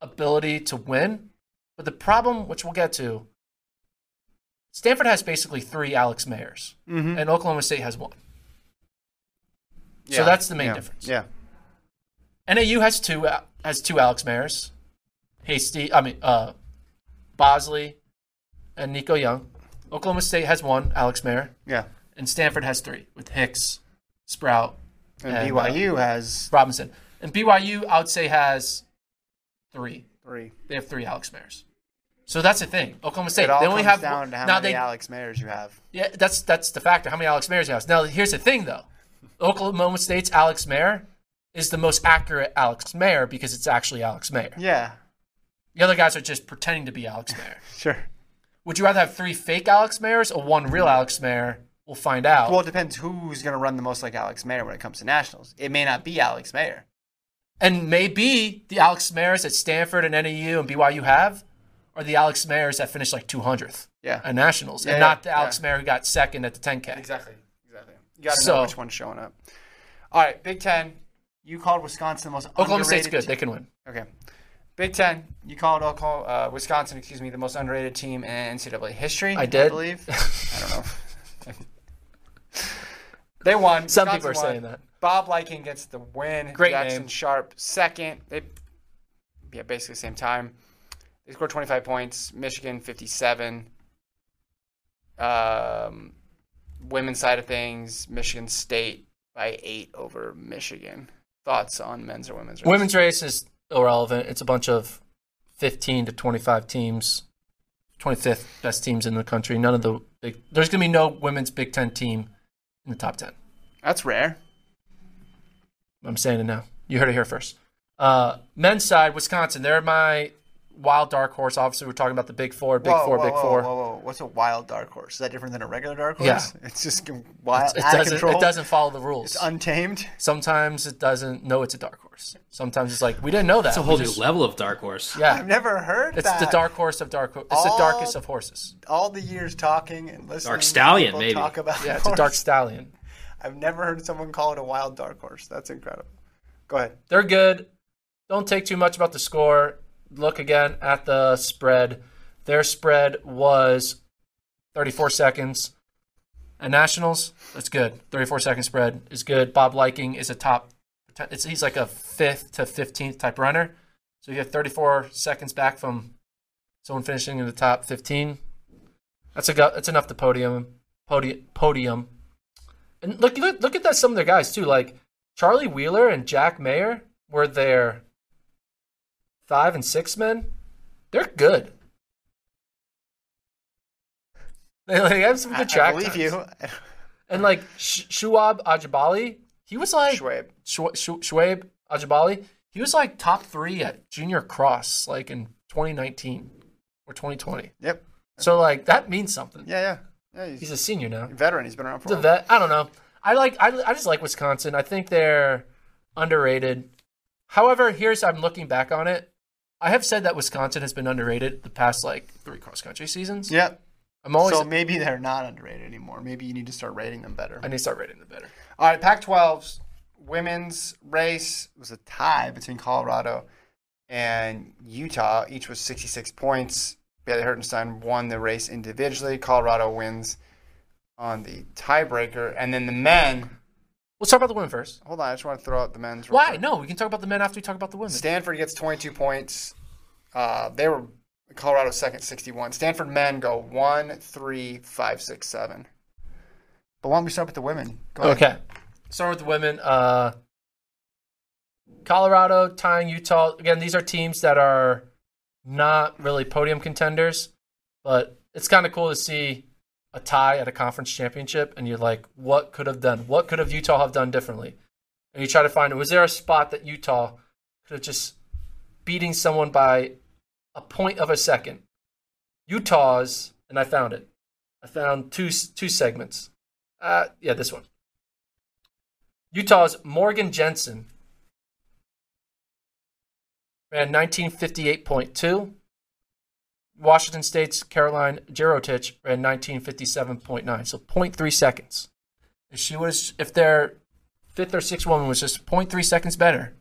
ability to win, but the problem, which we'll get to, Stanford has basically three Alex Maiers, Mm-hmm. and Oklahoma State has one. So that's the main difference. Yeah. NAU has two has two Alex Maiers, Hasty. I mean, uh, Bosley, and Nico Young. Oklahoma State has one Alex Maier, Yeah. and Stanford has three with Hicks, Sprout, And, And, uh, BYU has Robinson, and BYU I would say has three. three. They have three Alex Maiers. So that's the thing. Oklahoma State It all they only comes have down to how now many they Alex Maiers you have. yeah that's that's the factor. How many Alex Maiers you have? Now here's the thing though. Oklahoma State's Alex Maier is the most accurate Alex Maier because it's actually Alex Maier. Yeah, The other guys are just pretending to be Alex Maier. sure. Would you rather have three fake Alex Maiers or one real Alex Maier? We'll find out. Well, it depends who's going to run the most like Alex Maier when it comes to nationals. It may not be Alex Maier. and maybe the Alex Maiers that Stanford and NAU and BYU have are the Alex Maiers that finished like 200th Yeah. at nationals, Yeah, and yeah, not the Alex yeah. Maier who got second at the 10K. Exactly. Exactly. You got to So- know which one's showing up. All right, Big Ten. You called Wisconsin the most Oklahoma State's underrated good; they can win. Okay. Big Ten. You called Oklahoma, uh, Wisconsin, excuse me, the most underrated team in NCAA history. I did. believe. I don't know. They won. Some Wisconsin people are won. saying that. Bob Liking gets the win. Great Jackson name. Sharp second. They, yeah, basically the same time. They scored 25 points. Michigan 57. Um, women's side of things, Michigan State by eight over Michigan. Thoughts on men's or women's? race? Women's race is irrelevant. It's a bunch of 15 to 25 teams, 25th best teams in the country. None of the big. There's going to be no women's Big Ten team in the top 10. That's rare. I'm saying it now. You heard it here first. Uh, men's side, Wisconsin. They're my wild dark horse. Obviously, we're talking about the big four, big Whoa, four, whoa, big whoa, four. Whoa, whoa, What's a wild dark horse? Is that different than a regular dark horse? Yeah. It's just wild, It out doesn't. control. It doesn't follow the rules. It's untamed. Sometimes it doesn't know it's a dark horse. Sometimes it's like we didn't know that. It's a We whole new just- level of dark horse. Yeah, I've never heard it's that. the dark horse of dark. Ho- It's the darkest of horses. All the years talking and listening. Dark stallion, maybe. Talk about Yeah, it's a dark stallion. I've never heard someone call it a wild dark horse. That's incredible. Go ahead. They're good. Don't take too much about the score. Look again at the spread. Their spread was 34 seconds. And Nationals, that's good. 34 second spread is good. Bob Liking is a top. It's, he's like a fifth to 15th type runner. So you have 34 seconds back from someone finishing in the top 15. That's a that's enough to podium podium podium. And look look look at that some of their guys too. Like Charlie Wheeler and Jack Mayer were their five and six men. They're good. They, they have some I, good I track believe times. you. And like Sh- Shuab Ajabali, he was like Schwabe. Shwa- Shu- Shuaib he was like top three at junior cross like in 2019 or 2020. Yep. So like that means something. Yeah, yeah. Yeah, he's, He's a senior now. veteran. He's been around for He's a a vet. I don't know. I like. I, I just like Wisconsin. I think they're underrated. However, here's I'm looking back on it. I have said that Wisconsin has been underrated the past like three cross country seasons. Yep. I'm always. so maybe they're not underrated anymore. Maybe you need to start rating them better. I need to start rating them better. All right, Pac-12's women's race was a tie between Colorado and Utah. Each was 66 points. Bailey Hertenstein won the race individually. Colorado wins on the tiebreaker. And then the men. Let's talk about the women first. Hold on, I just want to throw out the men's. real Why? quick. No, we can talk about the men after we talk about the women. Stanford gets 22 points. Uh, they were Colorado second, 61. Stanford men go one, three, five, six, seven. But why don't we start with the women? Go ahead. Okay. Start with the women. Uh, Colorado tying Utah. Again, these are teams that are not really podium contenders, but it's kind of cool to see a tie at a conference championship, and you're like, what could have done? What could have Utah have done differently? And you try to find it was there a spot that Utah could have just beating someone by a point of a second? Utah's, and I found it. I found two two segments. Uh, yeah, this one. Utah's Morgan Jensen ran 1958.2. Washington State's Caroline Jerotich ran 1957.9, so 0.3 seconds. If she was, if their fifth or sixth woman was just 0.3 seconds better,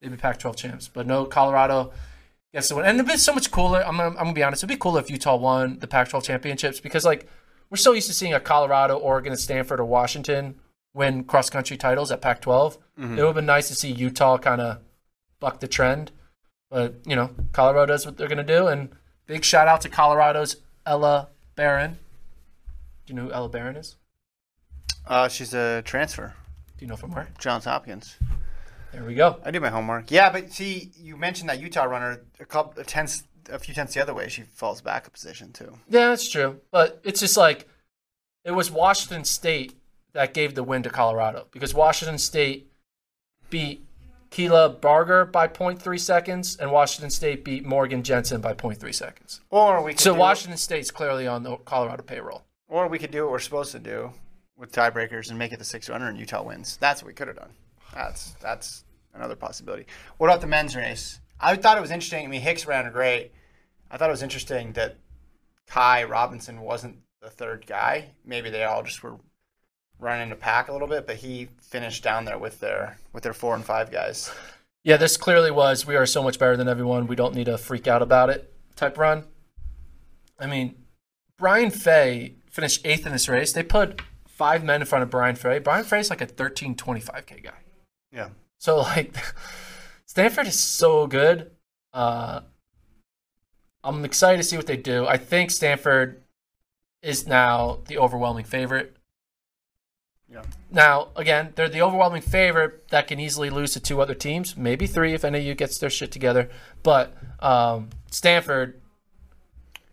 they'd be Pac-12 champs. But no, Colorado gets the win, and it'd be so much cooler. I'm, gonna- I'm gonna be honest, it'd be cooler if Utah won the Pac-12 championships because like we're so used to seeing a Colorado, Oregon, and Stanford or Washington win cross-country titles at Pac-12. Mm-hmm. It would have been nice to see Utah kind of buck the trend. But, you know, Colorado does what they're going to do. And big shout out to Colorado's Ella Baran. Do you know who Ella Baran is? Uh, she's a transfer, Do you know from where? Johns Hopkins. There we go. I do my homework. Yeah, but see, you mentioned that Utah runner a couple a tenths, a few tenths the other way. She falls back a position too. Yeah, that's true. But it's just like it was Washington State that gave the win to Colorado because Washington State beat Keela Barger by 0.3 seconds and Washington State beat Morgan Jensen by 0.3 seconds. Or we could So do, Washington State's clearly on the Colorado payroll. or we could do what we're supposed to do with tiebreakers and make it the six runner and Utah wins. That's what we could have done. That's that's another possibility. What about the men's race? I thought it was interesting. I mean, Hicks ran great. I thought it was interesting that Ky Robinson wasn't the third guy. Maybe they all just were running a pack a little bit, but he finished down there with their with their four and five guys. Yeah, this clearly was we are so much better than everyone. We don't need to freak out about it type run. I mean, Brian Fay finished eighth in this race. They put five men in front of Brian Fay. Brian Fay's like a 13 25K guy. Yeah. So like Stanford is so good. Uh, I'm excited to see what they do. I think Stanford is now the overwhelming favorite. Yeah. Now, again, they're the overwhelming favorite that can easily lose to two other teams, maybe three if NAU gets their shit together. But um, Stanford,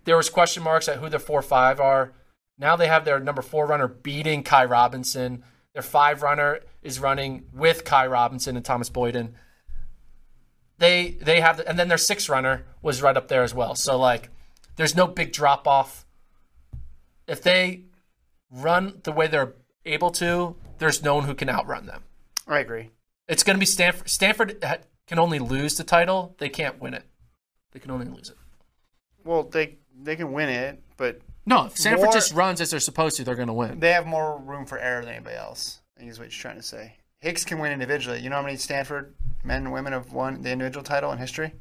there was question marks at who their four five are. Now they have their number four runner beating Ky Robinson. Their five runner is running with Ky Robinson and Thomas Boyden. They they have, and then their six runner was right up there as well. So like, there's no big drop off. If they run the way they're able to, there's no one who can outrun them. I agree. It's going to be Stanford. Stanford can only lose the title; they can't win it. They can only lose it. Well, they they can win it, but No, if Stanford More- just runs as they're supposed to, they're going to win. they have more room for error than anybody else. I think is what you're trying to say. Hicks can win individually. You know how many Stanford men and women have won the individual title in history?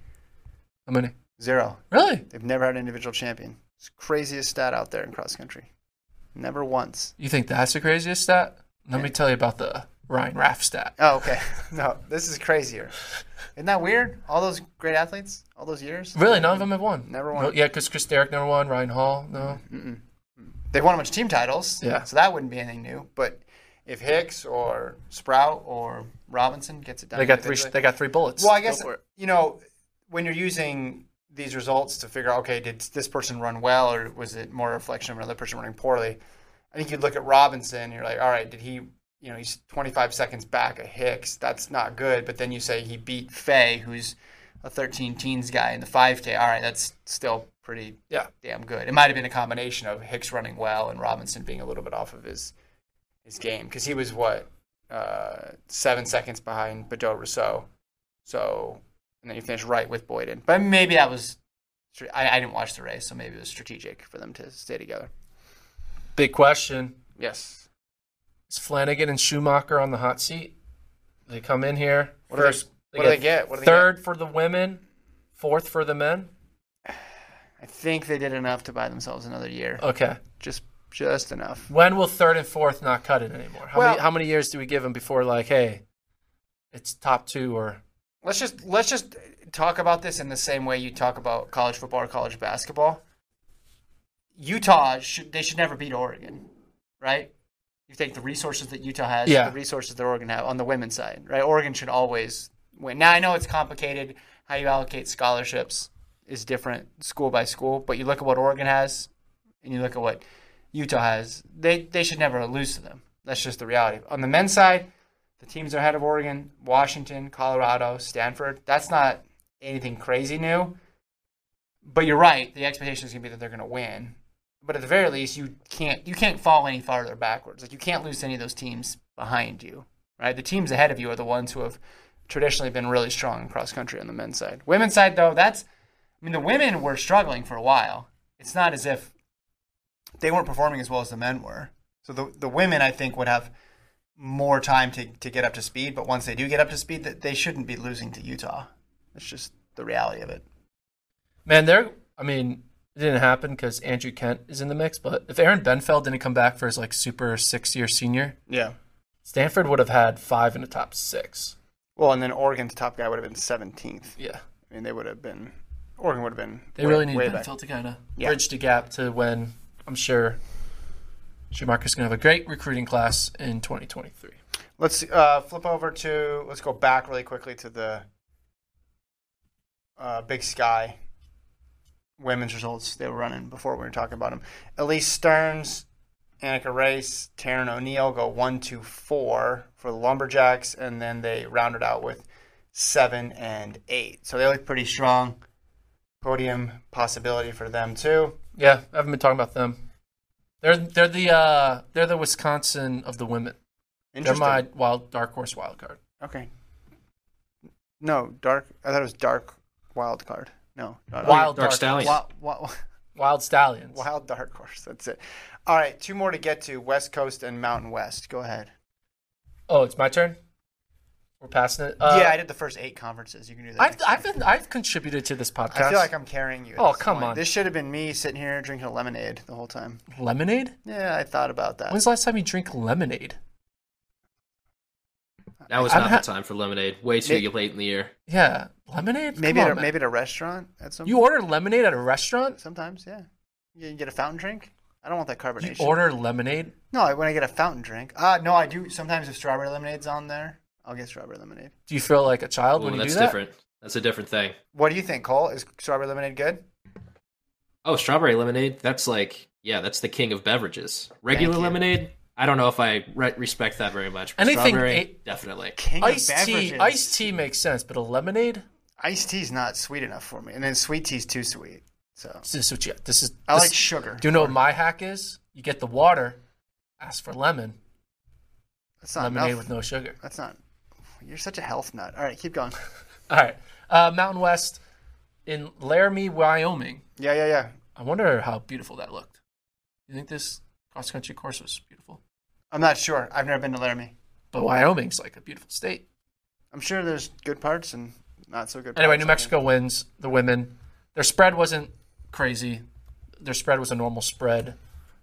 How many? Zero. Really? They've never had an individual champion. It's the craziest stat out there in cross country. Never once. You think that's the craziest stat? Let me eh. tell you about the Ryan Raff stat. Oh, okay. No, this is crazier. Isn't that weird? All those great athletes, all those years. Really, none of them have won. Never won. No, yeah, because Chris Derrick never won. Ryan Hall, no. They've won a bunch of team titles. Yeah. So that wouldn't be anything new. But if Hicks or Sprout or Robinson gets it done, They got three. They got three bullets. Well, I guess Go for it. you know when you're using these results to figure out, okay, did this person run well, or was it more a reflection of another person running poorly? I think you'd look at Robinson, and you're like, all right, did he? You know, he's 25 seconds back at Hicks. That's not good. But then you say he beat Fay, who's a 13 teens guy in the 5K. All right, that's still pretty Yeah. damn good. It might have been a combination of Hicks running well and Robinson being a little bit off of his his game because he was what uh, seven seconds behind Badeau Rousseau. So and then you finish right with Boyden. But maybe that was I, I didn't watch the race, so maybe it was strategic for them to stay together. Big question: Yes. Is Flanagan and Schumacher on the hot seat? They come in here What do they- first. what do they get? What do they third for the women, fourth for the men. I think they did enough to buy themselves another year. Okay. Just just enough. When will third and fourth not cut it anymore? How Well- many how many years do we give them before like, hey, it's top two or Let's just let's just talk about this in the same way you talk about college football or college basketball. Utah should they should never beat Oregon, right? You take the resources that Utah has, Yeah. the resources that Oregon have on the women's side, right? Oregon should always win. Now I know it's complicated. How you allocate scholarships is different school by school, but you look at what Oregon has, and you look at what Utah has. They they should never lose to them. That's just the reality. On the men's side, the teams are ahead of Oregon, Washington, Colorado, Stanford. That's not anything crazy new. But you're right. The expectation is going to be that they're going to win. But at the very least, you can't you can't fall any farther backwards. Like you can't lose any of those teams behind you. Right? The teams ahead of you are the ones who have traditionally been really strong in cross country on the men's side. Women's side though, that's I mean the women were struggling for a while. It's not as if they weren't performing as well as the men were. So the the women I think would have more time to, to get up to speed, but once they do get up to speed, that they shouldn't be losing to Utah. It's just the reality of it. Man, they're. I mean, it didn't happen because Andrew Kent is in the mix. But if Aaron Benfeld didn't come back for his like super six year senior, Yeah. Stanford would have had five in the top six. Well, and then Oregon's top guy would have been 17th. Yeah. I mean, they would have been. Oregon would have been. They way, really need way back. To kind of Yeah. bridge the gap to when I'm sure Schumacher's going to have a great recruiting class in 2023. Let's uh, flip over to. Let's go back really quickly to the uh, Big Sky women's results they were running before we were talking about them. Elise Stearns, Annika Reiss, Taryn O'Neill go one, two, four for the Lumberjacks, and then they rounded out with seven and eight. So they look pretty strong. Podium possibility for them too. Yeah, I haven't been talking about them. They're they're the uh, they're the Wisconsin of the women. They're my wild dark horse wild card. Okay. No, dark. I thought it was dark wild card. No, Wild Dark dark, Stallion. Wild, wild, wild stallions. wild dark horse. That's it. All right, two more to get to: West Coast and Mountain West. Go ahead. Oh, it's my turn. We're passing it. Uh, yeah, I did the first eight conferences. You can do that. I've I've been I've contributed to this podcast. I feel like I'm carrying you. Oh, come point. on. This should have been me sitting here drinking a lemonade the whole time. lemonade. Yeah, I thought about that. When's the last time you drink lemonade? That was I've not had- the time for lemonade. Way too May- late in the year. Yeah, lemonade. maybe Come at a, man. maybe at a restaurant at some. You order lemonade at a restaurant. sometimes, yeah. You can get a fountain drink. I don't want that carbonation. You carbonation. order lemonade. no, I- when I get a fountain drink. Uh no, I do. Sometimes if strawberry lemonade's on there, I'll get strawberry lemonade. Do you feel like a child Ooh, when you that's do that? That's different. That's a different thing. What do you think, Cole? Is strawberry lemonade good? Oh, strawberry lemonade. That's like, yeah, that's the king of beverages. Regular lemonade. I don't know if I re- respect that very much. Anything strawberry, a- definitely. King Iced of tea. beverages. Iced tea makes sense, but a lemonade. Iced tea's not sweet enough for me, and then sweet tea's too sweet. So This is what you. This is. I this- like sugar. Do you know what my hack is? You get the water, ask for lemon, That's not lemonade enough. with no sugar. That's not. You're such a health nut. All right, keep going. All right, uh, Mountain West in Laramie, Wyoming. Yeah, yeah, yeah. I wonder how beautiful that looked. You think this cross country course was beautiful? I'm not sure. I've never been to Laramie. But Wyoming's like a beautiful state. I'm sure there's good parts and not so good. Parts. Anyway, New Mexico wins the women. Their spread wasn't crazy. Their spread was a normal spread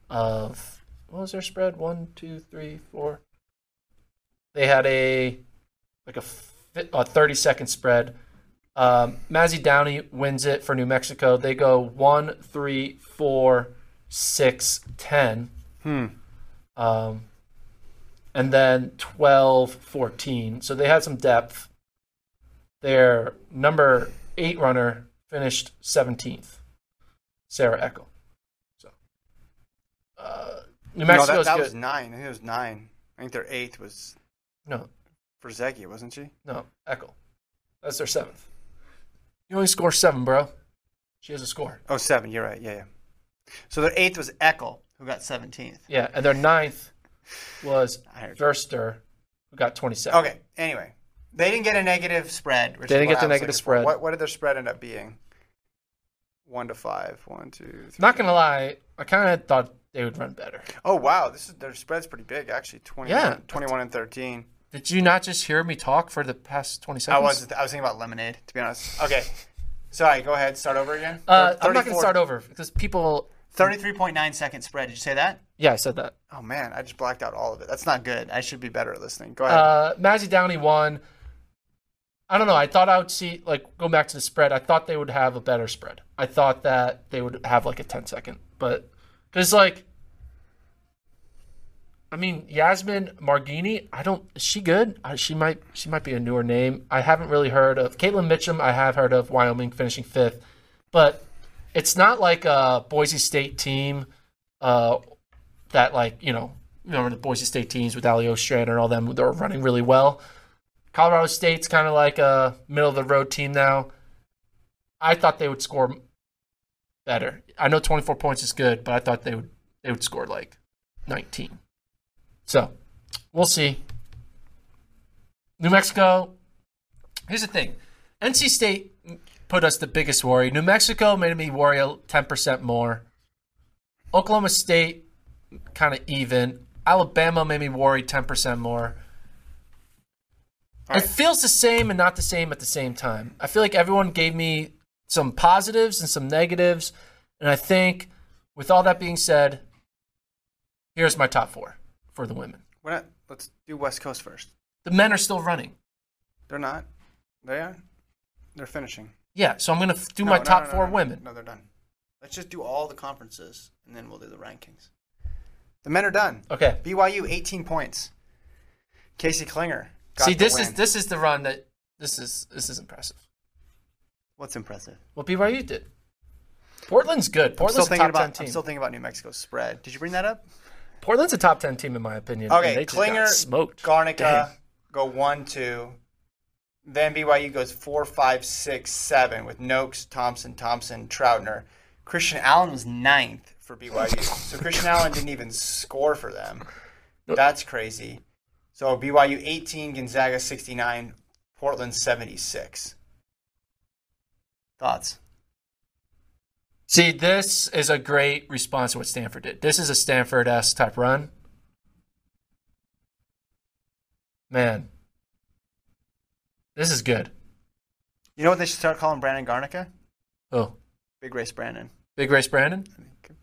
of what was their spread? One, two, three, four. They had a like a, a thirty second spread. Um, Mazzy Downey wins it for New Mexico. They go one, three, four, six, ten. Hmm. Um, and then 12, 14. So they had some depth. Their number eight runner finished 17th, Sarah Eckel. So, uh, New No, that, that was nine. I think it was nine. I think their eighth was no, for Zeki, wasn't she? no, Eckel. That's their seventh. You only score seven, bro. She has a score. Oh, seven. You're right. Yeah, yeah. So their eighth was Eckel, who got 17th. Yeah, and their ninth was. Verster, who got 27. Okay. Anyway, they didn't get a negative spread. which They didn't get the negative spread. What, what did their spread end up being? One to five. One, two, three. Not gonna lie, I kind of thought they would run better. Oh wow, this is their spread's pretty big actually. 21, Yeah. 21 and thirteen. Did you not just hear me talk for the past 20 seconds? I was I was thinking about lemonade to be honest. Okay, sorry. Go ahead. Start over again. Uh, I'm not going to start over because people. Thirty-three point nine second spread. Did you say that? Yeah, I said that. Oh man, I just blacked out all of it. That's not good. I should be better at listening. Go ahead. Uh, Mazzy Downey won. I don't know. I thought I would see, like, go back to the spread. I thought they would have a better spread. I thought that they would have, like, a 10 second. But, because, like, I mean, Yasmin Margini, I don't, is she good? Uh, she might, she might be a newer name. I haven't really heard of Caitlin Mitchum. I have heard of Wyoming finishing fifth, but it's not like a Boise State team, uh, that like, you know, remember the Boise State teams with Allie Ostrander and all them, they're running really well. Colorado State's kind of like a middle of the road team now. I thought they would score better. I know 24 points is good, but I thought they would they would score like 19. So, we'll see. New Mexico. Here's the thing. NC State put us the biggest worry. New Mexico made me worry 10% more. Oklahoma State kind of even. Alabama made me worry 10% more. It feels the same and not the same at the same time. I feel like everyone gave me some positives and some negatives. And I think, with all that being said, here's my top four for the women. We're not Let's do West Coast first. The men are still running. They're not. They are. They're finishing. Yeah, so I'm gonna f- do No, my no, top no, four women. No, they're done. Let's just do all the conferences, and then we'll do the rankings. The men are done. Okay. BYU 18 points. Casey Clinger. Got See, this is this is the run that this is this is impressive. What's impressive? What BYU did. Portland's good. I'm Portland's still thinking top ten about. I'm still thinking about New Mexico's spread. Did you bring that up? Portland's a top ten team in my opinion. Okay, they Clinger, smoked. Garnica Dang. go one, two. Then BYU goes four, five, six, seven with Noakes, Thompson, Thompson, Troutner. Christian Allen was ninth for BYU, so Christian Allen didn't even score for them. That's crazy. So BYU 18, Gonzaga 69, Portland 76. Thoughts? See, this is a great response to what Stanford did. This is a Stanford esque type run. Man, this is good. You know what they should start calling Brandon Garnica? Oh, Big Race Brandon. big race Brandon.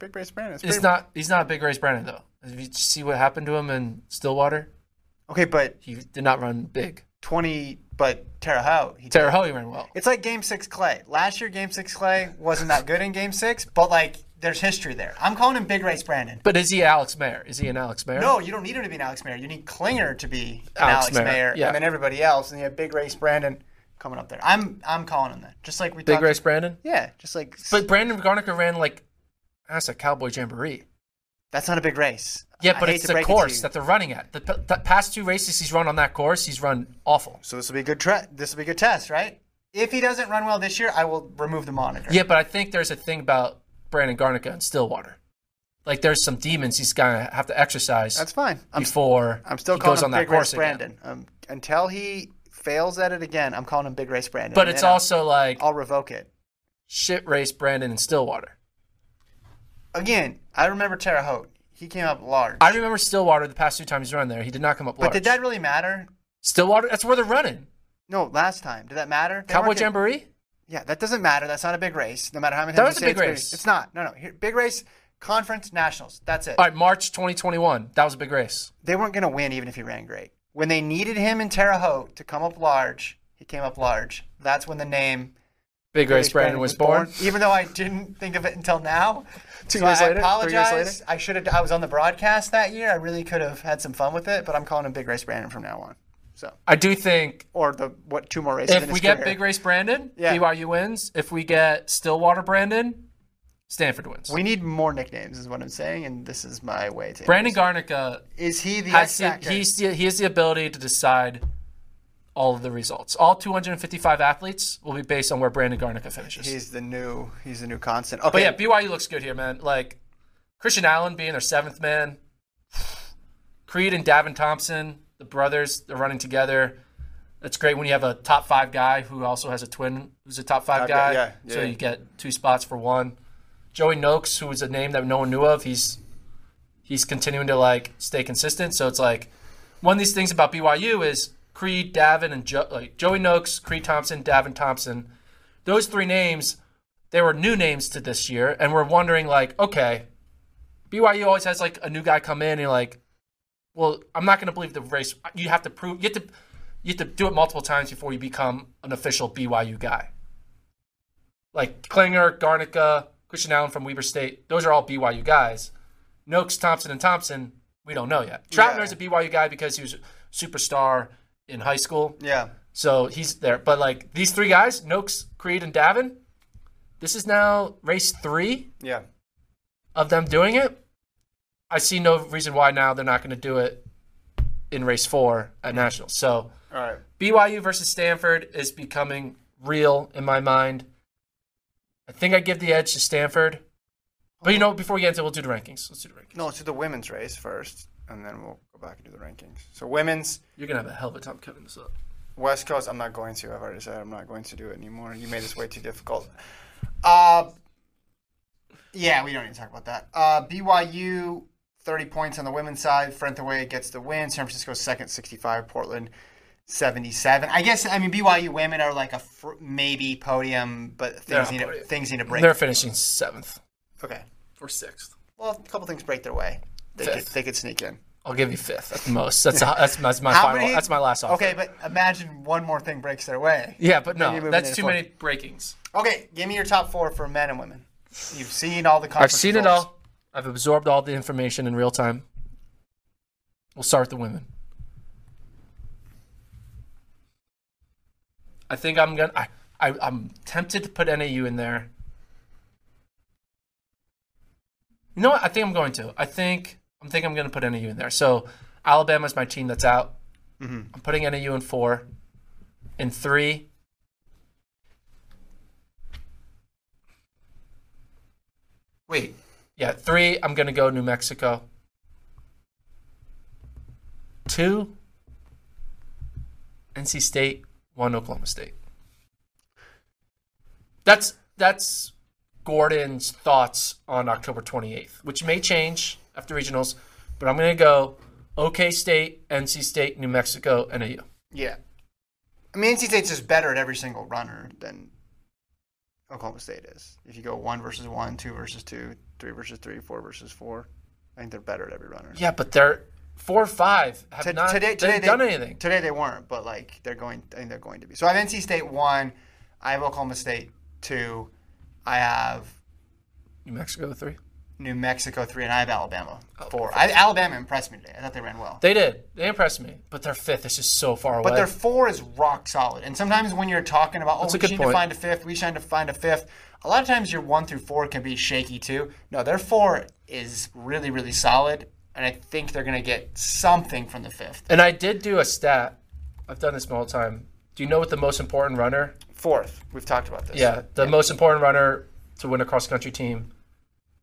Big Race Brandon. It's not. He's not a big race Brandon though. If you see what happened to him in Stillwater, Okay, but he did not run big. 20, but Terre Haute. he Terre. Haute ran well. It's like Game Six Clay. Last year, Game Six Clay wasn't that good in Game Six, but like there's history there. I'm calling him Big Race Brandon. But is he Alex Maier? Is he an Alex Maier? No, you don't need him to be an Alex Maier. You need Clinger to be an Alex Alex, Maier, Maier, yeah. and then everybody else, and you have Big Race Brandon coming up there. I'm I'm calling him that. Just like we big talked- race Brandon. Yeah, just like. But Brandon Garnica ran like that's a cowboy jamboree. That's not a big race. Yeah, but it's the break it course that they're running at. The, the past two races he's run on that course, he's run awful. So this will be a good. Tre- this will be a good test, right? If he doesn't run well this year, I will remove the monitor. Yeah, but I think there's a thing about Brandon Garnica and Stillwater. Like there's some demons he's gonna have to exercise that's fine. I'm before I'm still he calling goes him on that Big course Race again. Brandon. Um, until he fails at it again, I'm calling him Big Race Brandon. But And it's then I'll- also like I'll revoke it. shit race Brandon and Stillwater. Again, I remember Terre Haute. He came up large. I remember Stillwater the past two times he's run there. He did not come up large. but did that really matter? Stillwater? That's where they're running. No, last time. Did that matter? They Cowboy Jamboree? Yeah, that doesn't matter. That's not a big race. No matter how many That times was you a say big it's race. It's not. No, no. Here, big race, conference, nationals. That's it. All right, March 2021. That was a big race. They weren't going to win even if he ran great. When they needed him in Terre Haute to come up large, he came up large. That's when the name Big race Brandon was born. Even though I didn't think of it until now. Two So years I later? Three years apologize. later? I should have. I was on the broadcast that year. I really could have had some fun with it, but I'm calling him Big Race Brandon from now on. So, I do think or the what two more races? if we his get career. big race Brandon, Yeah. BYU wins. If we get Stillwater Brandon, Stanford wins. we need more nicknames, is what I'm saying, and this is my way to. Brandon Garnica is he the has X the, he's the, he has the ability to decide all of the results. All 255 athletes will be based on where Brandon Garnica finishes. He's the new. He's the new constant. Okay. But yeah, BYU looks good here, man. Like Christian Allen being their seventh man, Creed and Davin Thompson, the brothers, they're running together. That's great when you have a top five guy who also has a twin who's a top five guy. yeah, yeah, so yeah. you get two spots for one. Joey Noakes, who is a name that no one knew of, he's he's continuing to like stay consistent. So it's like one of these things about BYU is Creed, Davin, and jo- like Joey Noakes, Creed Thompson, Davin Thompson. Those three names, they were new names to this year, and we're wondering like, okay, BYU always has like a new guy come in, and you're like, well, I'm not going to believe the race. You have to prove you have to you have to do it multiple times before you become an official BYU guy. Like Clinger, Garnica, Christian Allen from Weber State, those are all BYU guys. Noakes, Thompson, and Thompson, we don't know yet. Troutner's a BYU guy because he was a superstar in high school. Yeah. So he's there. But like these three guys, Noakes, Creed, and Davin, this is now race three Yeah. of them doing it. I see no reason why now they're not going to do it in race four at Nationals. So All right. BYU versus Stanford is becoming real in my mind. I think I give the edge to Stanford. But you know, before we get into it, we'll do the rankings. Let's do the rankings. No, let's do the women's race first, and then we'll back and do the rankings. So women's You're going to have a hell of a time cutting this up. West Coast. I'm not going to. I've already said I'm not going to do it anymore. You made this way too difficult. Uh, yeah, we don't need to talk about that. Uh, BYU 30 points on the women's side. Frentheway gets the win. San Francisco second, 65. Portland 77. I guess I mean BYU women are like a fr- maybe podium, but things need to, things need to break. They're finishing seventh okay. or sixth. Well, a couple things break their way. They could, they could sneak in. I'll give you fifth at the most. That's that's, that's my final. many- That's my last offer. Okay, but imagine one more thing breaks their way. Yeah, but no, that's too many breakings. Okay, give me your top four for men and women. You've seen all the I've seen it all. I've absorbed all the information in real time. We'll start with the women. I think I'm gonna. I, I I'm tempted to put NAU in there. You know what? I think I'm going to. I think I'm think I'm going to put NAU in there. So Alabama's my team that's out. Mm-hmm. I'm putting NAU in four. In three. Wait. Yeah, three. I'm going to go New Mexico. Two. NC State. One Oklahoma State. That's that's Gordon's thoughts on October 28th, which may change after regionals, but I'm going to go OK State, NC State, New Mexico, NAU. Yeah. I mean, NC State's just better at every single runner than Oklahoma State is. If you go one versus one, two versus two, three versus three, four versus four, I think they're better at every runner. Yeah, but they're four or five have T- not today, they've today they, done anything. Today they weren't, but like they're going. I think they're going to be. So I have NC State one. I have Oklahoma State two. I have New Mexico three. New Mexico three, and I have Alabama oh, four. I, Alabama impressed me today. I thought they ran well. They did. They impressed me, but their fifth is just so far away. But their four is rock solid. And sometimes when you're talking about, oh, That's a we just to find a fifth, we need to find a fifth. A lot of times your one through four can be shaky too. No, their four is really, really solid. And I think they're going to get something from the fifth. and I did do a stat. I've done this multiple time. Do you know what the most important runner? Fourth, we've talked about this. Yeah, the most important runner to win a cross country team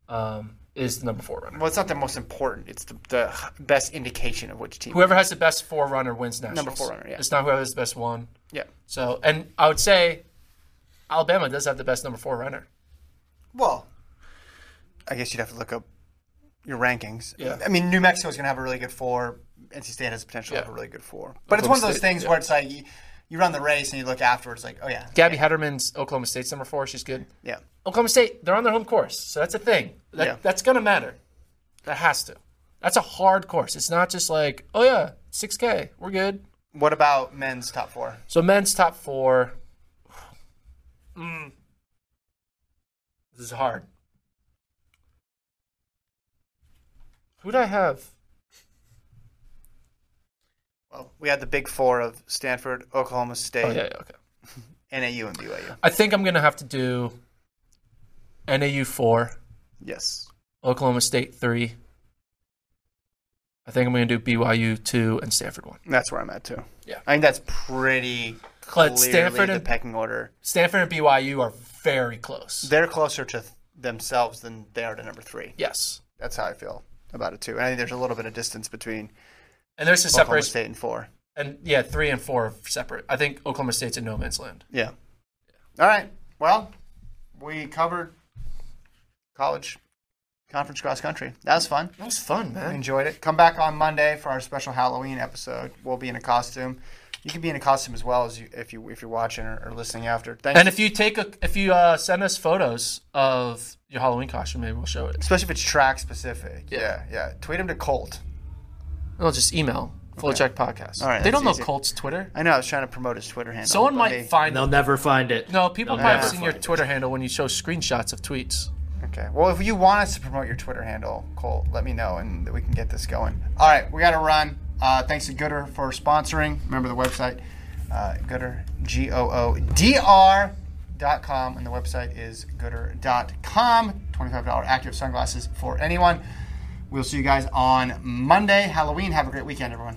um, is the number four runner. Well, it's not the most important. It's the, the best indication of which team. Whoever has the best four runner wins nationals. four runner, yeah. It's not whoever has the best one. Yeah. So, and I would say Alabama does have the best number four runner. Well, I guess you'd have to look up your rankings. Yeah. I mean, New Mexico is going to have a really good four. NC State has potential to have a really good four. But it's one of those State, things yeah. where it's like you, you run the race and you look afterwards, like, oh yeah, Gabby Hentemann's Oklahoma State's number four. She's good. yeah. Oklahoma State, they're on their home course, so that's a thing. That, Yeah. That's going to matter. That has to. That's a hard course. It's not just like, oh yeah, 6K, we're good. What about men's top four? So men's top four. Mm. This is hard. Who'd I have? Well, we had the big four of Stanford, Oklahoma State, Oh yeah, yeah, okay. NAU, and BYU. I think I'm gonna have to do NAU four, Yes. Oklahoma State three. I think I'm gonna do BYU two and Stanford one. That's where I'm at too. Yeah. I think that's pretty But clearly Stanford the and- pecking order. Stanford and BYU are very close. They're closer to th- themselves than they are to number three. yes, That's how I feel about it too. And I think there's a little bit of distance between and there's a Oklahoma separation. State and four. And yeah, three and four are separate. I think Oklahoma State's in no man's land. Yeah. All right. Well, we covered college conference cross country. That was fun. That was fun, man. enjoyed it. Come back on Monday for our special Halloween episode. We'll be in a costume. You can be in a costume as well as you if you if you're watching or, or listening after. Thanks. And if you take a, if you uh, send us photos of your Halloween costume, maybe we'll show it. especially if it's track specific. Yeah. Yeah, yeah. Tweet them to Colt. I'll just email FloTrack Podcast. All right, they don't know easy. Colt's Twitter. I know I was trying to promote his Twitter handle. Someone might they- find They'll never find it. No, people might have seen your find it. Twitter handle when you show screenshots of tweets. Okay. Well, if you want us to promote your Twitter handle, Colt, let me know and we can get this going. All right, we got to run. Uh, thanks to Goodr for sponsoring. Remember the website, uh, Goodr, G O O D R dot com, and the website is goodr.com. $25 active sunglasses for anyone. We'll see you guys on Monday, Halloween. Have a great weekend, everyone.